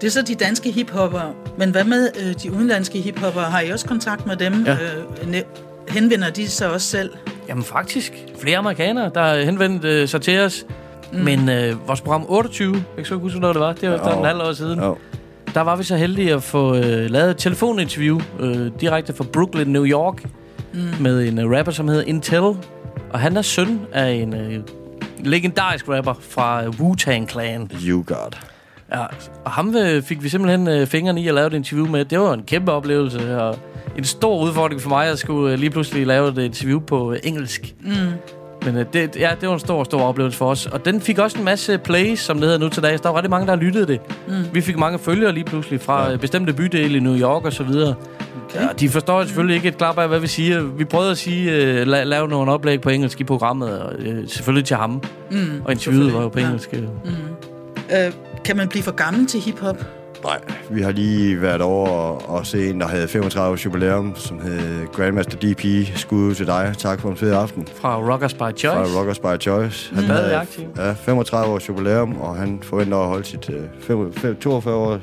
Det er så de danske hiphopper. Men hvad med øh, de udenlandske hiphopper? Har I også kontakt med dem? Ja. Øh, henvender de sig også selv? Jamen faktisk, flere amerikanere, der har henvendt øh, sig til os. Mm. Men øh, vores program 28, jeg kan så ikke huske, hvornår det var, det var efter Jo. en halv år siden. Jo. Der var vi så heldige at få øh, lavet et telefoninterview øh, direkte fra Brooklyn, New York, Mm. med en øh, rapper, som hedder Intel. Og han er søn af en øh, legendarisk rapper fra øh, Wu-Tang Clan. You God. Ja, og ham øh, fik vi simpelthen øh, fingrene i at lave et interview med. Det var en kæmpe oplevelse, og en stor udfordring for mig at skulle øh, lige pludselig lave et interview på engelsk. Mm. Men det, ja, det var en stor, stor oplevelse for os. Og den fik også en masse plays, som det hedder nu til dags. Der var rigtig mange, der lyttede det. Mm. Vi fik mange følgere lige pludselig fra ja. bestemte bydele i New York og så videre. Okay. Ja, de forstår selvfølgelig ikke et klap af, hvad vi siger. Vi prøvede at sige, uh, la- lave nogle oplæg på engelsk i programmet, og uh, selvfølgelig til ham. Mm, og interviewet var jo på engelsk. øh. Mm. Øh, kan man blive for gammel til hiphop? Nej, vi har lige været over og, og se en, der havde 35 års jubilæum, som hed Grandmaster DP. Skud til dig. Tak for en fed aften. Fra Rockers by Choice. Fra Rockers by Choice. Mm. Stadig havde aktiv. Ja, 35 års jubilæum, og han forventer at holde sit øh, fem- fem- 42 års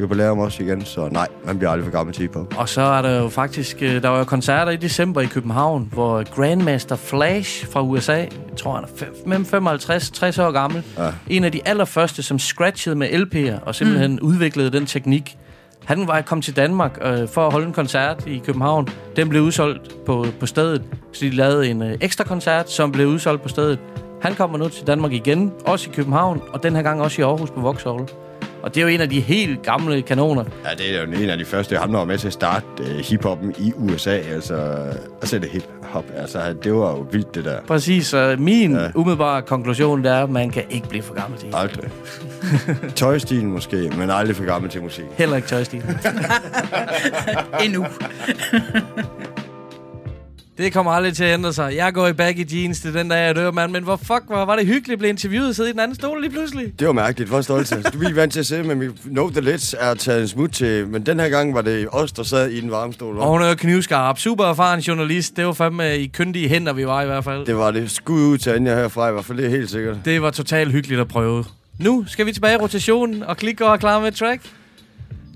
jubilæum også igen. Så nej, man bliver aldrig for gammel til hiphop. Og så er der jo faktisk, øh, der var jo koncerter i december i København, hvor Grandmaster Flash fra USA, jeg tror han er mellem 55 60 år gammel, Ja. en af de allerførste, som scratchede med LP'er og simpelthen mm. udviklede den teknik. Han var kom til Danmark øh, for at holde en koncert i København. Den blev udsolgt på, på stedet, så de lavede en øh, ekstra koncert, som blev udsolgt på stedet. Han kommer nu til Danmark igen, også i København, og den her gang også i Aarhus på Vauxhall. Og det er jo en af de helt gamle kanoner. Ja, det er jo en af de første. Der var med til at starte øh, hiphoppen i USA. Altså, altså det hip-hop. Altså, det var jo vildt, det der. Præcis, så min ja. umiddelbare konklusion det er, at man kan ikke blive for gammel til. Aldrig. Tøjstilen måske, men aldrig for gammel til musik. Heller ikke tøjstil. Endnu. Det kommer aldrig til at ændre sig. Jeg går i baggy jeans til den dag, jeg dør, mand. Men hvor fuck hvor var det hyggeligt at blive interviewet og sidde i den anden stol lige pludselig. Det var mærkeligt. Hvor stolt af. Du er vant til at sidde med mit Know The Let's er taget en smut til, men den her gang var det os, der sad i den varme stol. Og hun er jo knivskarp. Super erfaren journalist. Det var fandme i kyndige hænder, vi var i hvert fald. Det var det. Skud ud til Anja herfra, i hvert fald. Det er helt sikkert. Det var totalt hyggeligt at prøve. Nu skal vi tilbage i rotationen, og Klik går klar med et track.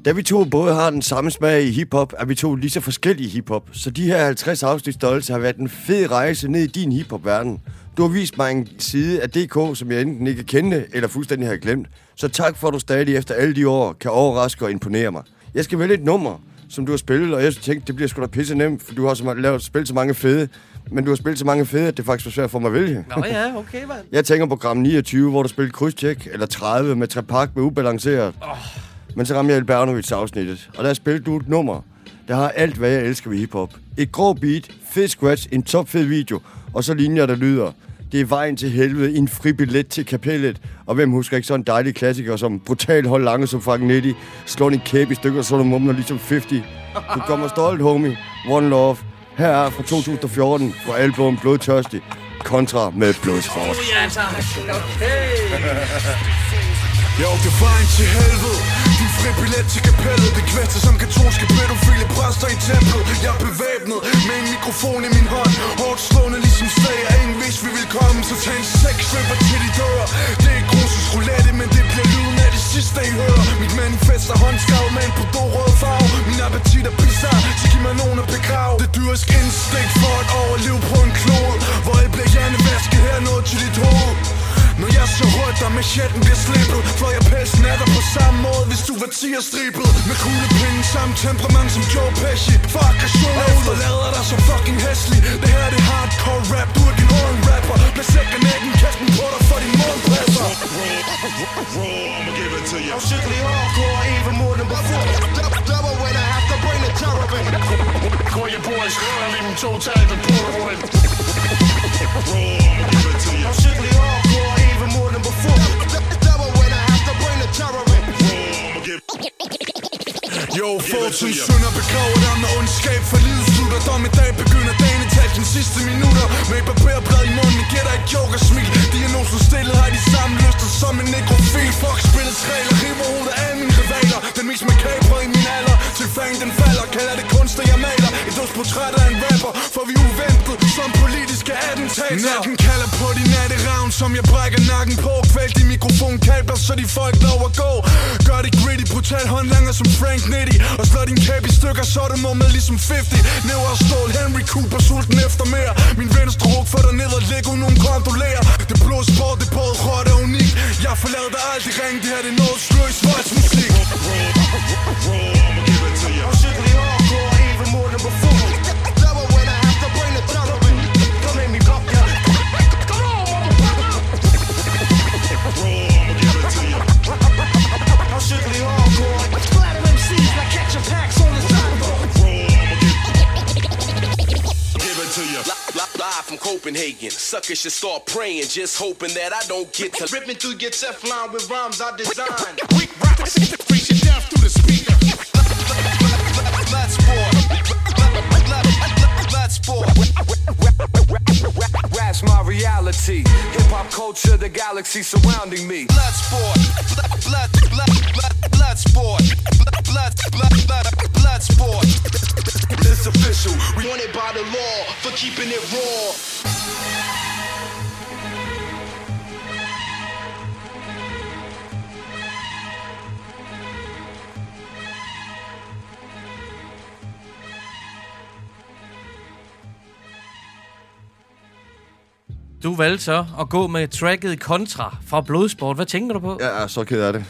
Da vi to både har den samme smag i hiphop, er vi to lige så forskellige i hiphop. Så de her 50 afsnit stolte har været en fed rejse ned i din hiphop-verden. Du har vist mig en side af DK, som jeg enten ikke kendte eller fuldstændig har glemt. Så tak for, at du stadig efter alle de år kan overraske og imponere mig. Jeg skal vælge et nummer, som du har spillet, og jeg tænkte, det bliver sgu da pisse nemt, for du har så lavet, spillet så mange fede. Men du har spillet så mange fede, at det faktisk var svært for mig at vælge. Nå ja, okay, mand. Jeg tænker på program 29, hvor du spillede krydstjek, eller 30 med trepak med ubalanceret. Oh. Men så rammer jeg Elbernovits afsnittet, og der spillede du et nummer, der har alt, hvad jeg elsker ved hiphop. Et grå beat, fed scratch, en topfed video, og så linjer, der lyder. Det er vejen til helvede, en fri billet til kapellet. Og hvem husker ikke sådan en dejlig klassiker som brutal hold lange som fucking Netty, slår din kæbe i stykker, så du mumler ligesom 50. Du kommer stolt, homie. One Love. Her er fra 2014 på album Blodtørstig kontra med Blodsport. Ja, tak. Okay. Jeg åkte vejen til helvede Fri billet til kapellet. Det kvæster som katolske pædofile præster i templet. Jeg er bevæbnet med en mikrofon i min hånd. Hårdt slående ligesom slag og ingen hvis vi vil komme Så tag en sex stripper til de dør. Det er grusus roulette, men det bliver lyden af det sidste I hører. Mit manifest er håndskrevet med en bordeaux-rød farve. Min appetit er bizarre, så giv mig nogen at begrave. Det dyriske instinkt for at overleve på en klode Hvor jeg bliver hjernevasket her noget til dit hoved. Når jeg så rødt, der med chatten bliver slippet For jeg måde, hvis du var tiger stribet samme temperament som Joe Pesci For aggression og efterlader dig så fucking hæslig Det her er det hardcore rap, du er din own rapper Med sæk og nækken, kast den på dig for din morgenpresser I'ma give it to you. I'm strictly hardcore, even more than before. Double when I have to bring the terror in. Call your boys, I leave them toe tagged and pull them in. I'ma give it to you. I'm strictly hardcore, even more than before. Jo, fortid synder begraver dig med ondskab For livet slutter, dommedag begynder dagen i talt de sidste minutter. Med et barberblad i munden, giver dig et joke og smil Diagnosen stillet har de samme lyster som en nekrofil. Fuck spillets regler, river hovedet af mine rivaler. Den mest makabre i min alder, til fang den falder Kalder det kunst, jeg maler, et dødsportræt af en rapper For vi er uventet, som politiske attentater Natten kalder på de natteravn, som jeg brækker nakken på Kvælt i mikrofonkabler, så de folk lov at gå Gør det gritty, brutal håndlanger som Frank Nitty Og slår din kæbe i stykker, så er du mummet ligesom 50 Næver og stål, Henry Cooper, sulten efter mere Min venstre ryg for dig ned og læg ud nogen kontrollerer Det blå sport, det både råt og unik Jeg forlader dig aldrig ring, det her det er noget sløs voldsmusik from Copenhagen. Suckers should start praying, just hoping that I don't get to Ripping through your Teflon with rhymes I designed. Weak raps, preach your death through the speaker. blood sport. Rap's my reality. Hip hop culture, the galaxy surrounding me. Blood sport. Blood, blood, blood, blood, sport. Blood, blood, blood, blood, sport. It's official. We want it by the law for keeping it raw. Du valgte så at gå med tracket Contra fra Blodsport. Hvad tænker du på? Jeg er så ked af det.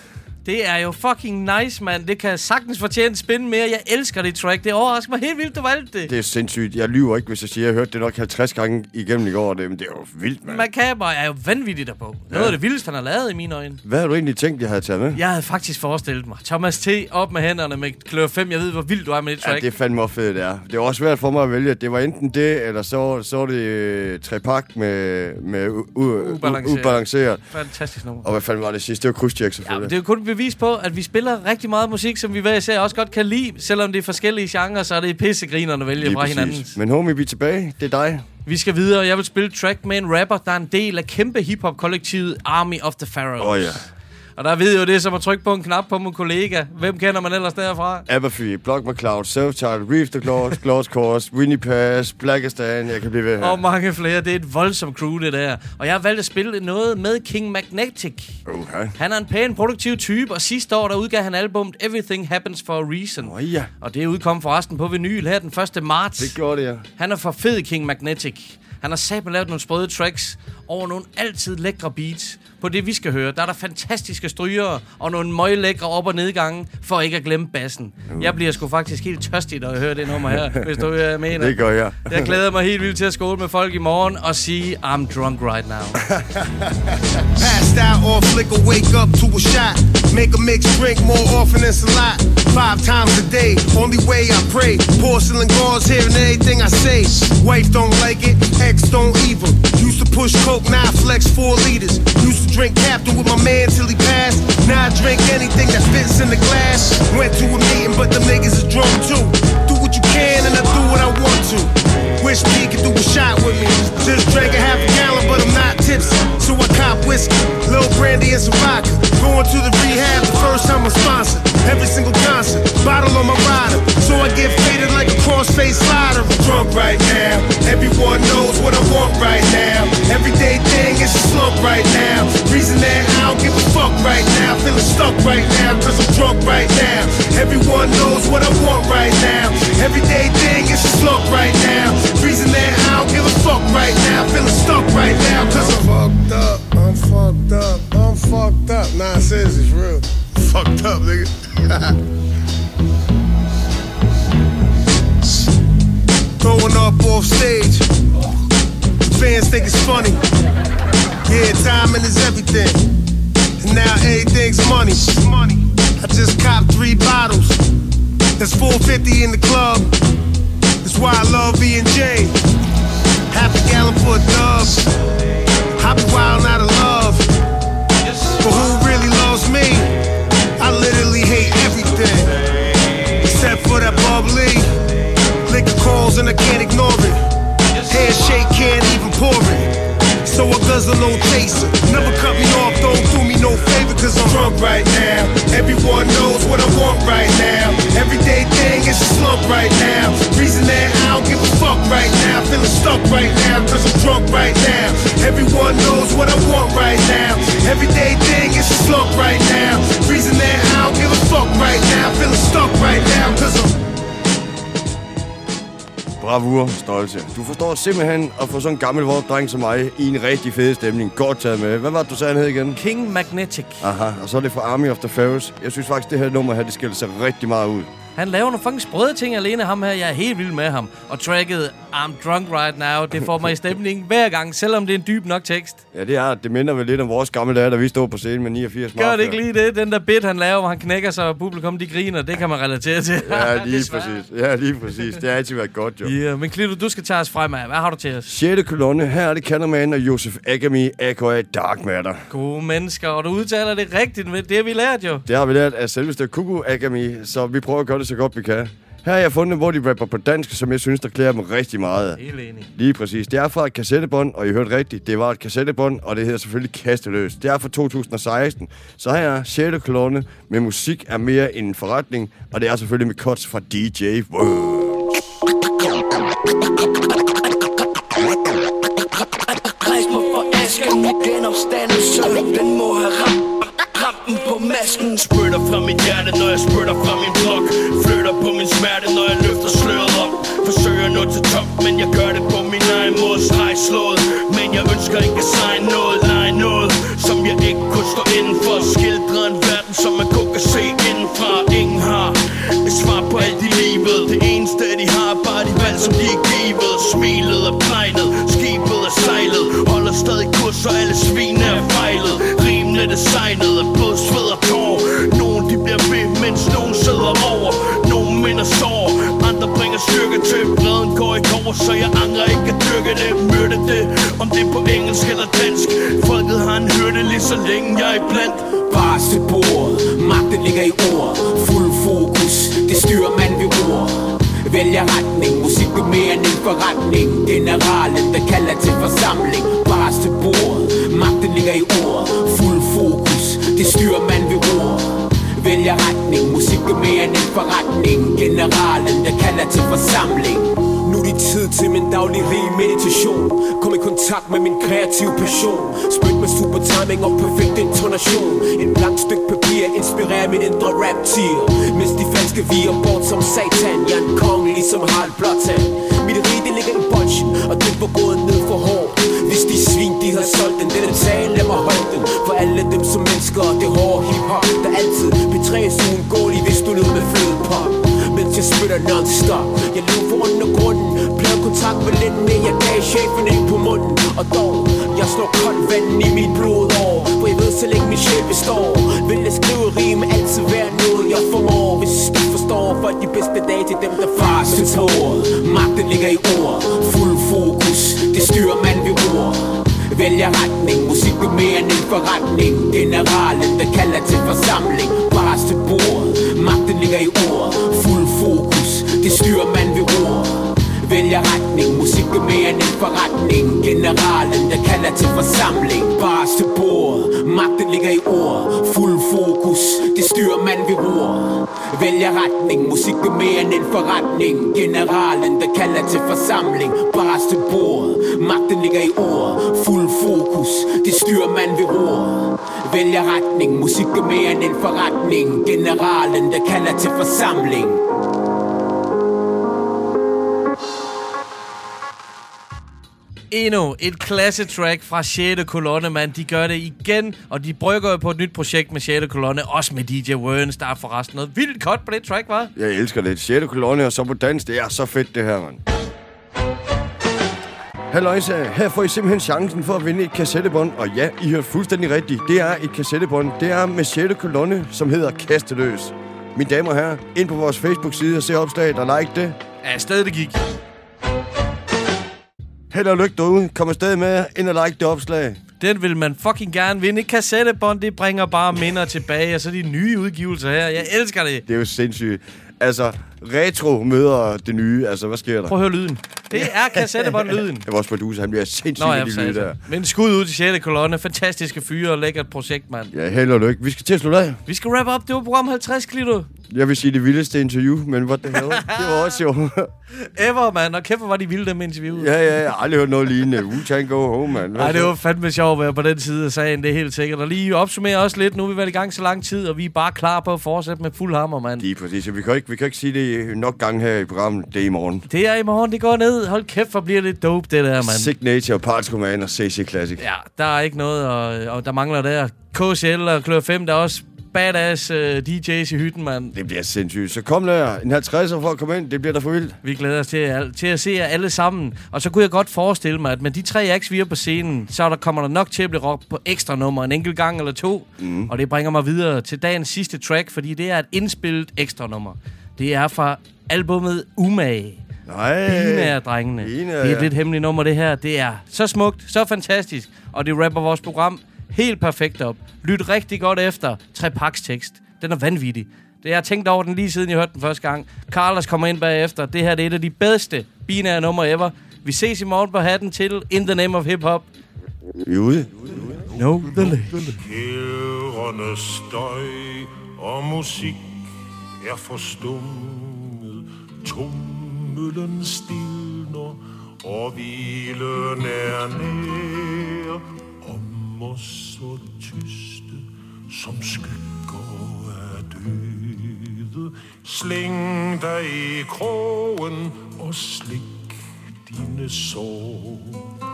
Det er jo fucking nice, mand. Det kan sagtens fortjene spin mere. Jeg elsker det track. Det overrasker mig helt vildt, du valgte det. Det er sindssygt. Jeg lyver ikke, hvis jeg siger, at jeg hørte det nok 50 gange igennem i går. Det, men det er jo vildt, mand. Macabre er jo vanvittigt derpå. Noget af det vildeste, han har lavet i mine øjne. Hvad har du egentlig tænkt, jeg havde taget med? Jeg havde faktisk forestillet mig. Thomas T. op med hænderne med klør 5. Jeg ved, hvor vild du er med det Ja, track. det er fandme fedt, det er. Det var også svært for mig at vælge. Det var enten det, eller så, så var det øh, trepak med, med u- u- Ubalanceret. ubalanceret. Fantastisk nummer. Og hvad fanden var det sidste? Det var krydstjek, Ja, selvfølgelig. men det er kun bevis på, at vi spiller rigtig meget musik, som vi hver især også godt kan lide. Selvom det er forskellige genrer, så er det pissegrinerne at vælge Lige fra præcis. hinanden. Men homie, vi er tilbage. Det er dig. Vi skal videre, og jeg vil spille track med en rapper, der er en del af kæmpe hiphop-kollektivet Army of the Pharaohs. Åh, ja. Og der ved jo det, som at trykke på en knap på min kollega. Hvem kender man ellers derfra? Aberfy, Block McCloud, Self-Titled, Reef the Claws, Claws Course, Winnie Pass, Blackistan. Jeg kan blive ved her. Og mange flere. Det er et voldsomt crew, det der. Og jeg har valgt at spille noget med King Magnetic. Okay. Han er en pæn, produktiv type, og sidste år der udgav han albumet Everything Happens for a Reason. Oh, ja. Og det udkom forresten på vinyl her den 1. marts. Det gjorde det, ja. Han er for fed, King Magnetic. Han har sammen lavet nogle sprøde tracks over nogle altid lækre beats. På det, vi skal høre, der er der fantastiske strygere og nogle møglækre op- og nedgange, for ikke at glemme bassen. Uh. Jeg bliver sgu faktisk helt tørstig, når jeg hører det nummer her, hvis du er med. Det gør jeg. Jeg glæder mig helt vildt til at skåle med folk i morgen og sige, I'm drunk right now. Passed out or flicker, wake up to a shot. Make a mixed drink more often than a lot. Five times a day, only way I pray. Porcelain gauze hearing anything I say. Wife don't like it, ex don't even. Used to push coke, now I flex four liters. Used to drink Captain with my man till he passed. Now I drink anything that fits in the glass. Went to a meeting, but them niggas is drunk too. Do what you can and I do what I want to. Wish P could do a shot with me. Just drank a half a gallon, but I'm not tipsy. So I cop whiskey, little brandy and some vodka. Going to the rehab the first time I'm sponsored. every single concert. Bottle on my rider, so I get faded like a crossface slider. I'm drunk right now, everyone knows what I want right now. Everyday thing is a slump right now. Reason that I don't give a fuck right now. Feeling stuck right now, cause I'm drunk right now. Everyone knows what I want right now. Everyday thing is a slump right now. Reason that I don't give a fuck right now. Feeling stuck right now, cause I'm fucked up. I'm fucked up. I'm fucked up. Nah, seriously, it's real. Fucked up, nigga. Throwing up off stage. Fans think it's funny. Yeah, timing is everything. And now everything's money. I just copped three bottles. That's 450 in the club. That's why I love B&J. Half a gallon for a dub. I be wild out of love. But who really loves me? I literally hate everything. Except for that bubbly. Liquor calls and I can't ignore it. Handshake can't even pour it. So I guzzle no chaser. Never cut me off, don't do me no favor, cause I'm drunk right now. Everyone knows what I want right now. Everyday thing is a slump right now. Stuck right now, cause I'm drunk right now. Everyone knows what I want right now. Everyday thing is a slump right now. Reason that I don't give a fuck right now. Feeling stuck right now, cause I'm Bravur, stolte. Du forstår simpelthen at få sådan en gammel vort dreng som mig i en rigtig fed stemning. Godt taget med. Hvad var det, du sagde, han hed igen? King Magnetic. Aha, og så er det fra Army of the Pharaohs. Jeg synes faktisk, det her nummer her, det skiller sig rigtig meget ud. Han laver nogle fucking sprøde ting alene, ham her. Jeg er helt vild med ham. Og tracket I'm Drunk Right Now, det får mig i stemning hver gang, selvom det er en dyb nok tekst. Ja, det er det. minder vel lidt om vores gamle dage, da vi stod på scenen med 89 Gør det ikke lige det? Den der bit, han laver, hvor han knækker sig, og publikum de griner, det kan man relatere til. Ja, lige præcis. Ja, lige præcis. Det har altid været godt, jo. Ja, yeah, men Klito, du skal tage os frem af. Hvad har du til os? 6. kolonne. Her er det Canderman og Josef Agami, a.k.a. Dark Matter. Gode mennesker, og du udtaler det rigtigt, det har vi lært jo. Det har vi lært af selveste Kuku Agami, så vi prøver at gøre det så godt vi kan. Her har jeg fundet, hvor de rapper på dansk, som jeg synes, der klæder dem rigtig meget. Helt enig. Lige præcis. Det er fra et kassettebånd, og I hørte rigtigt, det var et kassettebånd, og det hedder selvfølgelig Kasteløs. Det er fra 2016. Så her er 6. kolonne med musik er mere end en forretning, og det er selvfølgelig med cuts fra DJ World. Masken Spytter fra mit hjerte, når jeg spytter fra min blok Flytter på min smerte, når jeg løfter sløret op. Forsøger nå til top, men jeg gør det på min egen måde. Streg slået, men jeg ønsker ikke at sejne noget. Lege noget, som jeg ikke kunne stå inden for. Skildre en verden, som man kun kan se indenfra. Ingen har et svar på alt i livet. Det eneste de har, bare de valg, som de er givet. Smilet er plejnet, skibet er sejlet. Holder stadig kurs, og alle svin er fejlet. Rimene designet af blod, sved og andre styrke til. Bredden går i kår, så jeg angrer ikke at dyrke det. Myrde det, om det er på engelsk eller dansk. Folket har en hørte lige så længe jeg er blandt. Bare til bordet, magten ligger i ord Fuld fokus, det styrer man ved ord Vælger retning, musik er mere end en forretning. Generalen, der kalder til forsamling. Bare til bordet, magten ligger i ord Fuld fokus, det styrer man ved ord Vælger retning, musik er mere end en forretning. Generalen, der kalder til forsamling. Nu er det tid til min daglige meditation Kom i kontakt med min kreative passion. Spyt med super timing og perfekt intonation. En blank stykke papir inspirerer min indre rap tier Mens de falske viger bort som satan. Jeg er en kong ligesom Harald Blåtand. Mit rige det ligger i bolsjen Og den var gået ned for hårdt hvis de svin de har solgt den Denne tale lad mig holde den. For alle dem som mennesker og Det hårde hiphop Der altid betræs uundgåeligt Hvis du lød med flødepop mens jeg spytter non-stop. Jeg løb for undergrunden Blev kontakt med lidt mere Jeg gav chefen ind på munden. Og dog, jeg slår koldt vand i mit blod over For jeg ved, så længe min sjæl består. Vil jeg skrive rime altid være noget jeg formår. Hvis du forstår For de bedste dage til dem der fars til tåret Magten ligger i ord Fuld styrer man ved ord. Vælger retning, musik er mere end en forretning. Generalen, der kalder til forsamling Bare til bordet, magten ligger i ord. Fuld fokus, det styrer man ved ord. Vælger retning, musik er mere end en forretning. Generalen, der kalder til forsamling. Bars til bord, magten ligger i ord. Fuld fokus, det styrer man ved ord. Vælger retning, musik er mere end en forretning. Generalen, der kalder til forsamling. Bars til bord, magten ligger i ord. Fuld fokus, det styrer man ved ord. Vælger retning, musik er mere end en forretning. Generalen, der kalder til forsamling. Endnu et klasse track fra 6. kolonne, mand. De gør det igen, og de brygger på et nyt projekt med 6. kolonne. Også med DJ Werns, der er forresten noget vildt godt på det track, var. Jeg elsker det. 6. kolonne og så på dans. Det er så fedt, det her, mand. Halløjsa, her får I simpelthen chancen for at vinde et kassettebånd. Og ja, I hørte fuldstændig rigtigt. Det er et kassettebånd. Det er med 6. kolonne, som hedder Kasteløs. Mine damer og herrer, ind på vores Facebook-side og se opslaget og like det. Ja, stadig det gik. Held og lykke derude. Kom afsted med ind og like det opslag. Den vil man fucking gerne vinde. Et kassettebånd, det bringer bare minder tilbage, og så de nye udgivelser her. Jeg elsker det. Det er jo sindssygt. Altså, retro møder det nye. Altså, hvad sker der? Prøv at høre lyden. Det er kassettebånd-lyden. Det vores producer, han bliver sindssygt Nå, ja, de lyde der. Men skud ud til 6. kolonne. Fantastiske fyre og lækkert projekt, mand. Ja, held og lykke. Vi skal til at slutte af. Vi skal wrap up. Det var program 50, Klito. Jeg vil sige det vildeste interview, men what the hell? det var også jo. Ever, mand. Og kæft, hvor var de vilde, dem interviewet. ja, ja, jeg har aldrig hørt noget lignende. Wu-Tang Go Home, mand. Nej, det så? var fandme sjovt at være på den side af sagen, det er helt sikkert. Og lige opsummere også lidt, nu har vi været i gang så lang tid, og vi er bare klar på at fortsætte med fuld hammer, mand. Lige præcis. Vi kan, ikke, vi kan ikke sige det nok gange her i programmet. Det er i morgen. Det er i morgen, det går ned. Hold kæft, hvor bliver det dope, det der, mand. Signature, Parts Command og CC Classic. Ja, der er ikke noget, og, og der mangler der. KCL og Klør 5, der er også badass uh, DJ's i hytten, mand. Det bliver sindssygt. Så kom der en 50'er for at komme ind. Det bliver da for vildt. Vi glæder os til, at- til at se jer alle sammen. Og så kunne jeg godt forestille mig, at med de tre acts, vi er på scenen, så der kommer der nok til at blive rock på ekstra nummer en enkelt gang eller to. Mm. Og det bringer mig videre til dagens sidste track, fordi det er et indspillet ekstra nummer. Det er fra albummet Umage. Nej. Binager-drengene. Binager, Det er et lidt hemmeligt nummer, det her. Det er så smukt, så fantastisk. Og det rapper vores program helt perfekt op. Lyt rigtig godt efter. Trepaks tekst. Den er vanvittig. Det jeg har tænkt over den lige siden jeg hørte den første gang. Carlos kommer ind bagefter. Det her det er et af de bedste binære numre ever. Vi ses i morgen på hatten til In the Name of Hip Hop. Vi er ude. No, the late. Kærende støj og musik er forstummet. Tummelen stilner og hvilen er nær. Om os så tyste som skygger af døde. Sling dig i krogen og slik dine sår.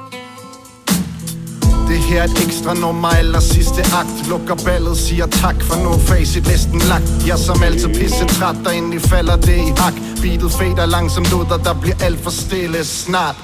Det her er et ekstra nummer eller sidste akt. Lukker ballet, siger tak for nu facit næsten lagt. Jeg som altid pisse træt, og endelig falder det i hak. Beatet fader langsomt ud, og der bliver alt for stille snart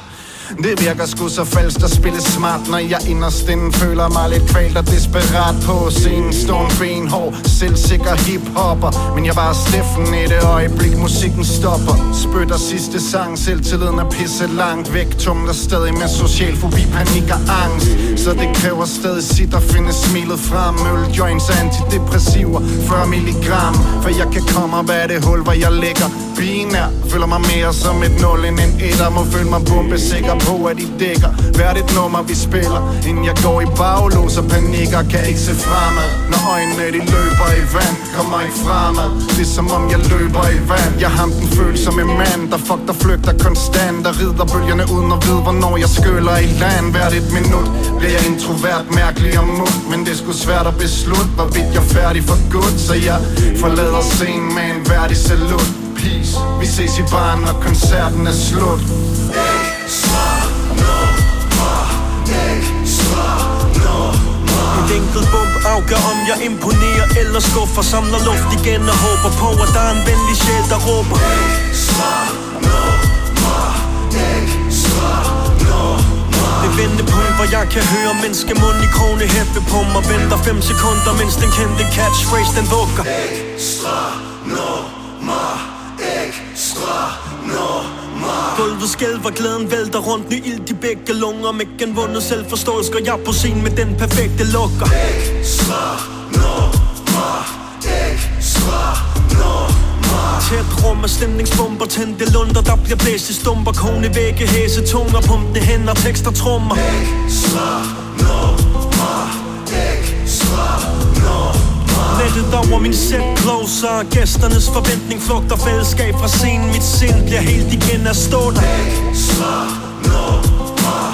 det virker sgu så falsk at spille smart Når jeg inderst inden føler mig lidt kvalt og desperat på scenen. Står en benhård, selvsikker hiphopper Men jeg var steffen i det øjeblik musikken stopper. Spytter sidste sang, selvtilliden er pisse langt væk Tumler stadig med social fobi, panik og angst. Så det kræver stadig sit at finde smilet frem. Øl, joints og antidepressiver 40 milligram. For jeg kan komme op af det hul, hvor jeg ligger. Binær, føler mig mere som et nul end en etter. Må føle mig bombesikker på, at I dækker Hvert et nummer vi spiller. Inden jeg går i baglås og panikker Kan ikke se fremad. Når øjnene de løber i vand Kommer ikke fremad. Det er som om jeg løber i vand. Jeg den ham den følsomme mand Der fuck der flygter konstant Der rider bølgerne uden at vide hvornår jeg skyller i land. Hvert et minut bliver jeg introvert, mærkelig og mund Men det skulle svært at beslutte Hvorvidt jeg er færdig for godt Så jeg forlader scenen med en værdig salut. Peace. Vi ses i baren, når koncerten er slut. hey enkelt bump afgør om jeg imponerer eller skuffer. Samler luft igen og håber på at der er en venlig sjæl der råber. Ikke svar, Det vendepunkt hvor jeg kan høre menneskemund i krone hæppe på mig. Venter 5 sekunder mens den kendte catchphrase den vugger Ekstra nummer, Ikke svar Gulvet skælver, glæden vælter rundt. Ny ild i begge lunger. Med genvundet selvforståelse Går jeg på scenen med den perfekte lukker. Ekstra nummer, ekstra nummer Tæt rum af stemningsbomber Tændte lunder, der bliver blæst i stumper. Kone vægge, hæse, tunger Pumpende hænder, tekster, trommer Ekstra nummer, ekstra over min sæt closer. Gæsternes forventning flugter fællesskab fra scenen. Mit sind bliver helt igen af stå der Svar nummer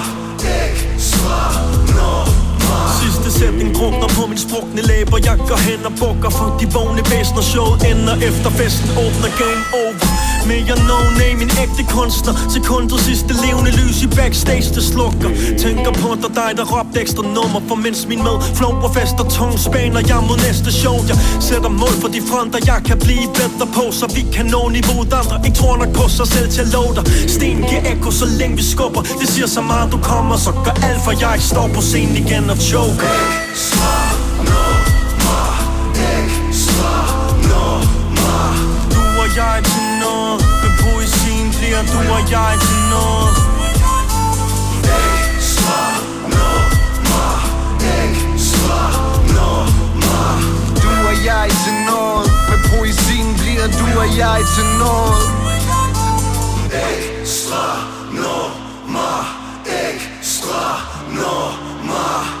Ikke svar nummer Sidste sætning drukner på min sprukne læber. Jeg går hen og bukker for de vågne væsner. Showet ender efter festen. Åbner game over. Mere no name, en ægte kunstner. Sekundet sidste levende lys i backstage, det slukker. Tænker på dig, dig der råbte ekstra nummer. For mens min med flow og tung Spaner jeg mod næste show. Jeg sætter mål for de fronter, jeg kan blive bedre på Så vi kan nå niveauet. Andre Ikke tror nok på sig selv til at love dig. Sten giver ekko, så længe vi skubber. Det siger så meget, du kommer Så gør alt for jeg ikke står på scenen igen og choker. Smart og jeg er til noget. Med poesien bliver du og jeg til noget. Ekstra nummer Ekstra nummer Du og jeg til noget. Med poesien bliver du og jeg til noget. Ekstra nummer Ekstra nummer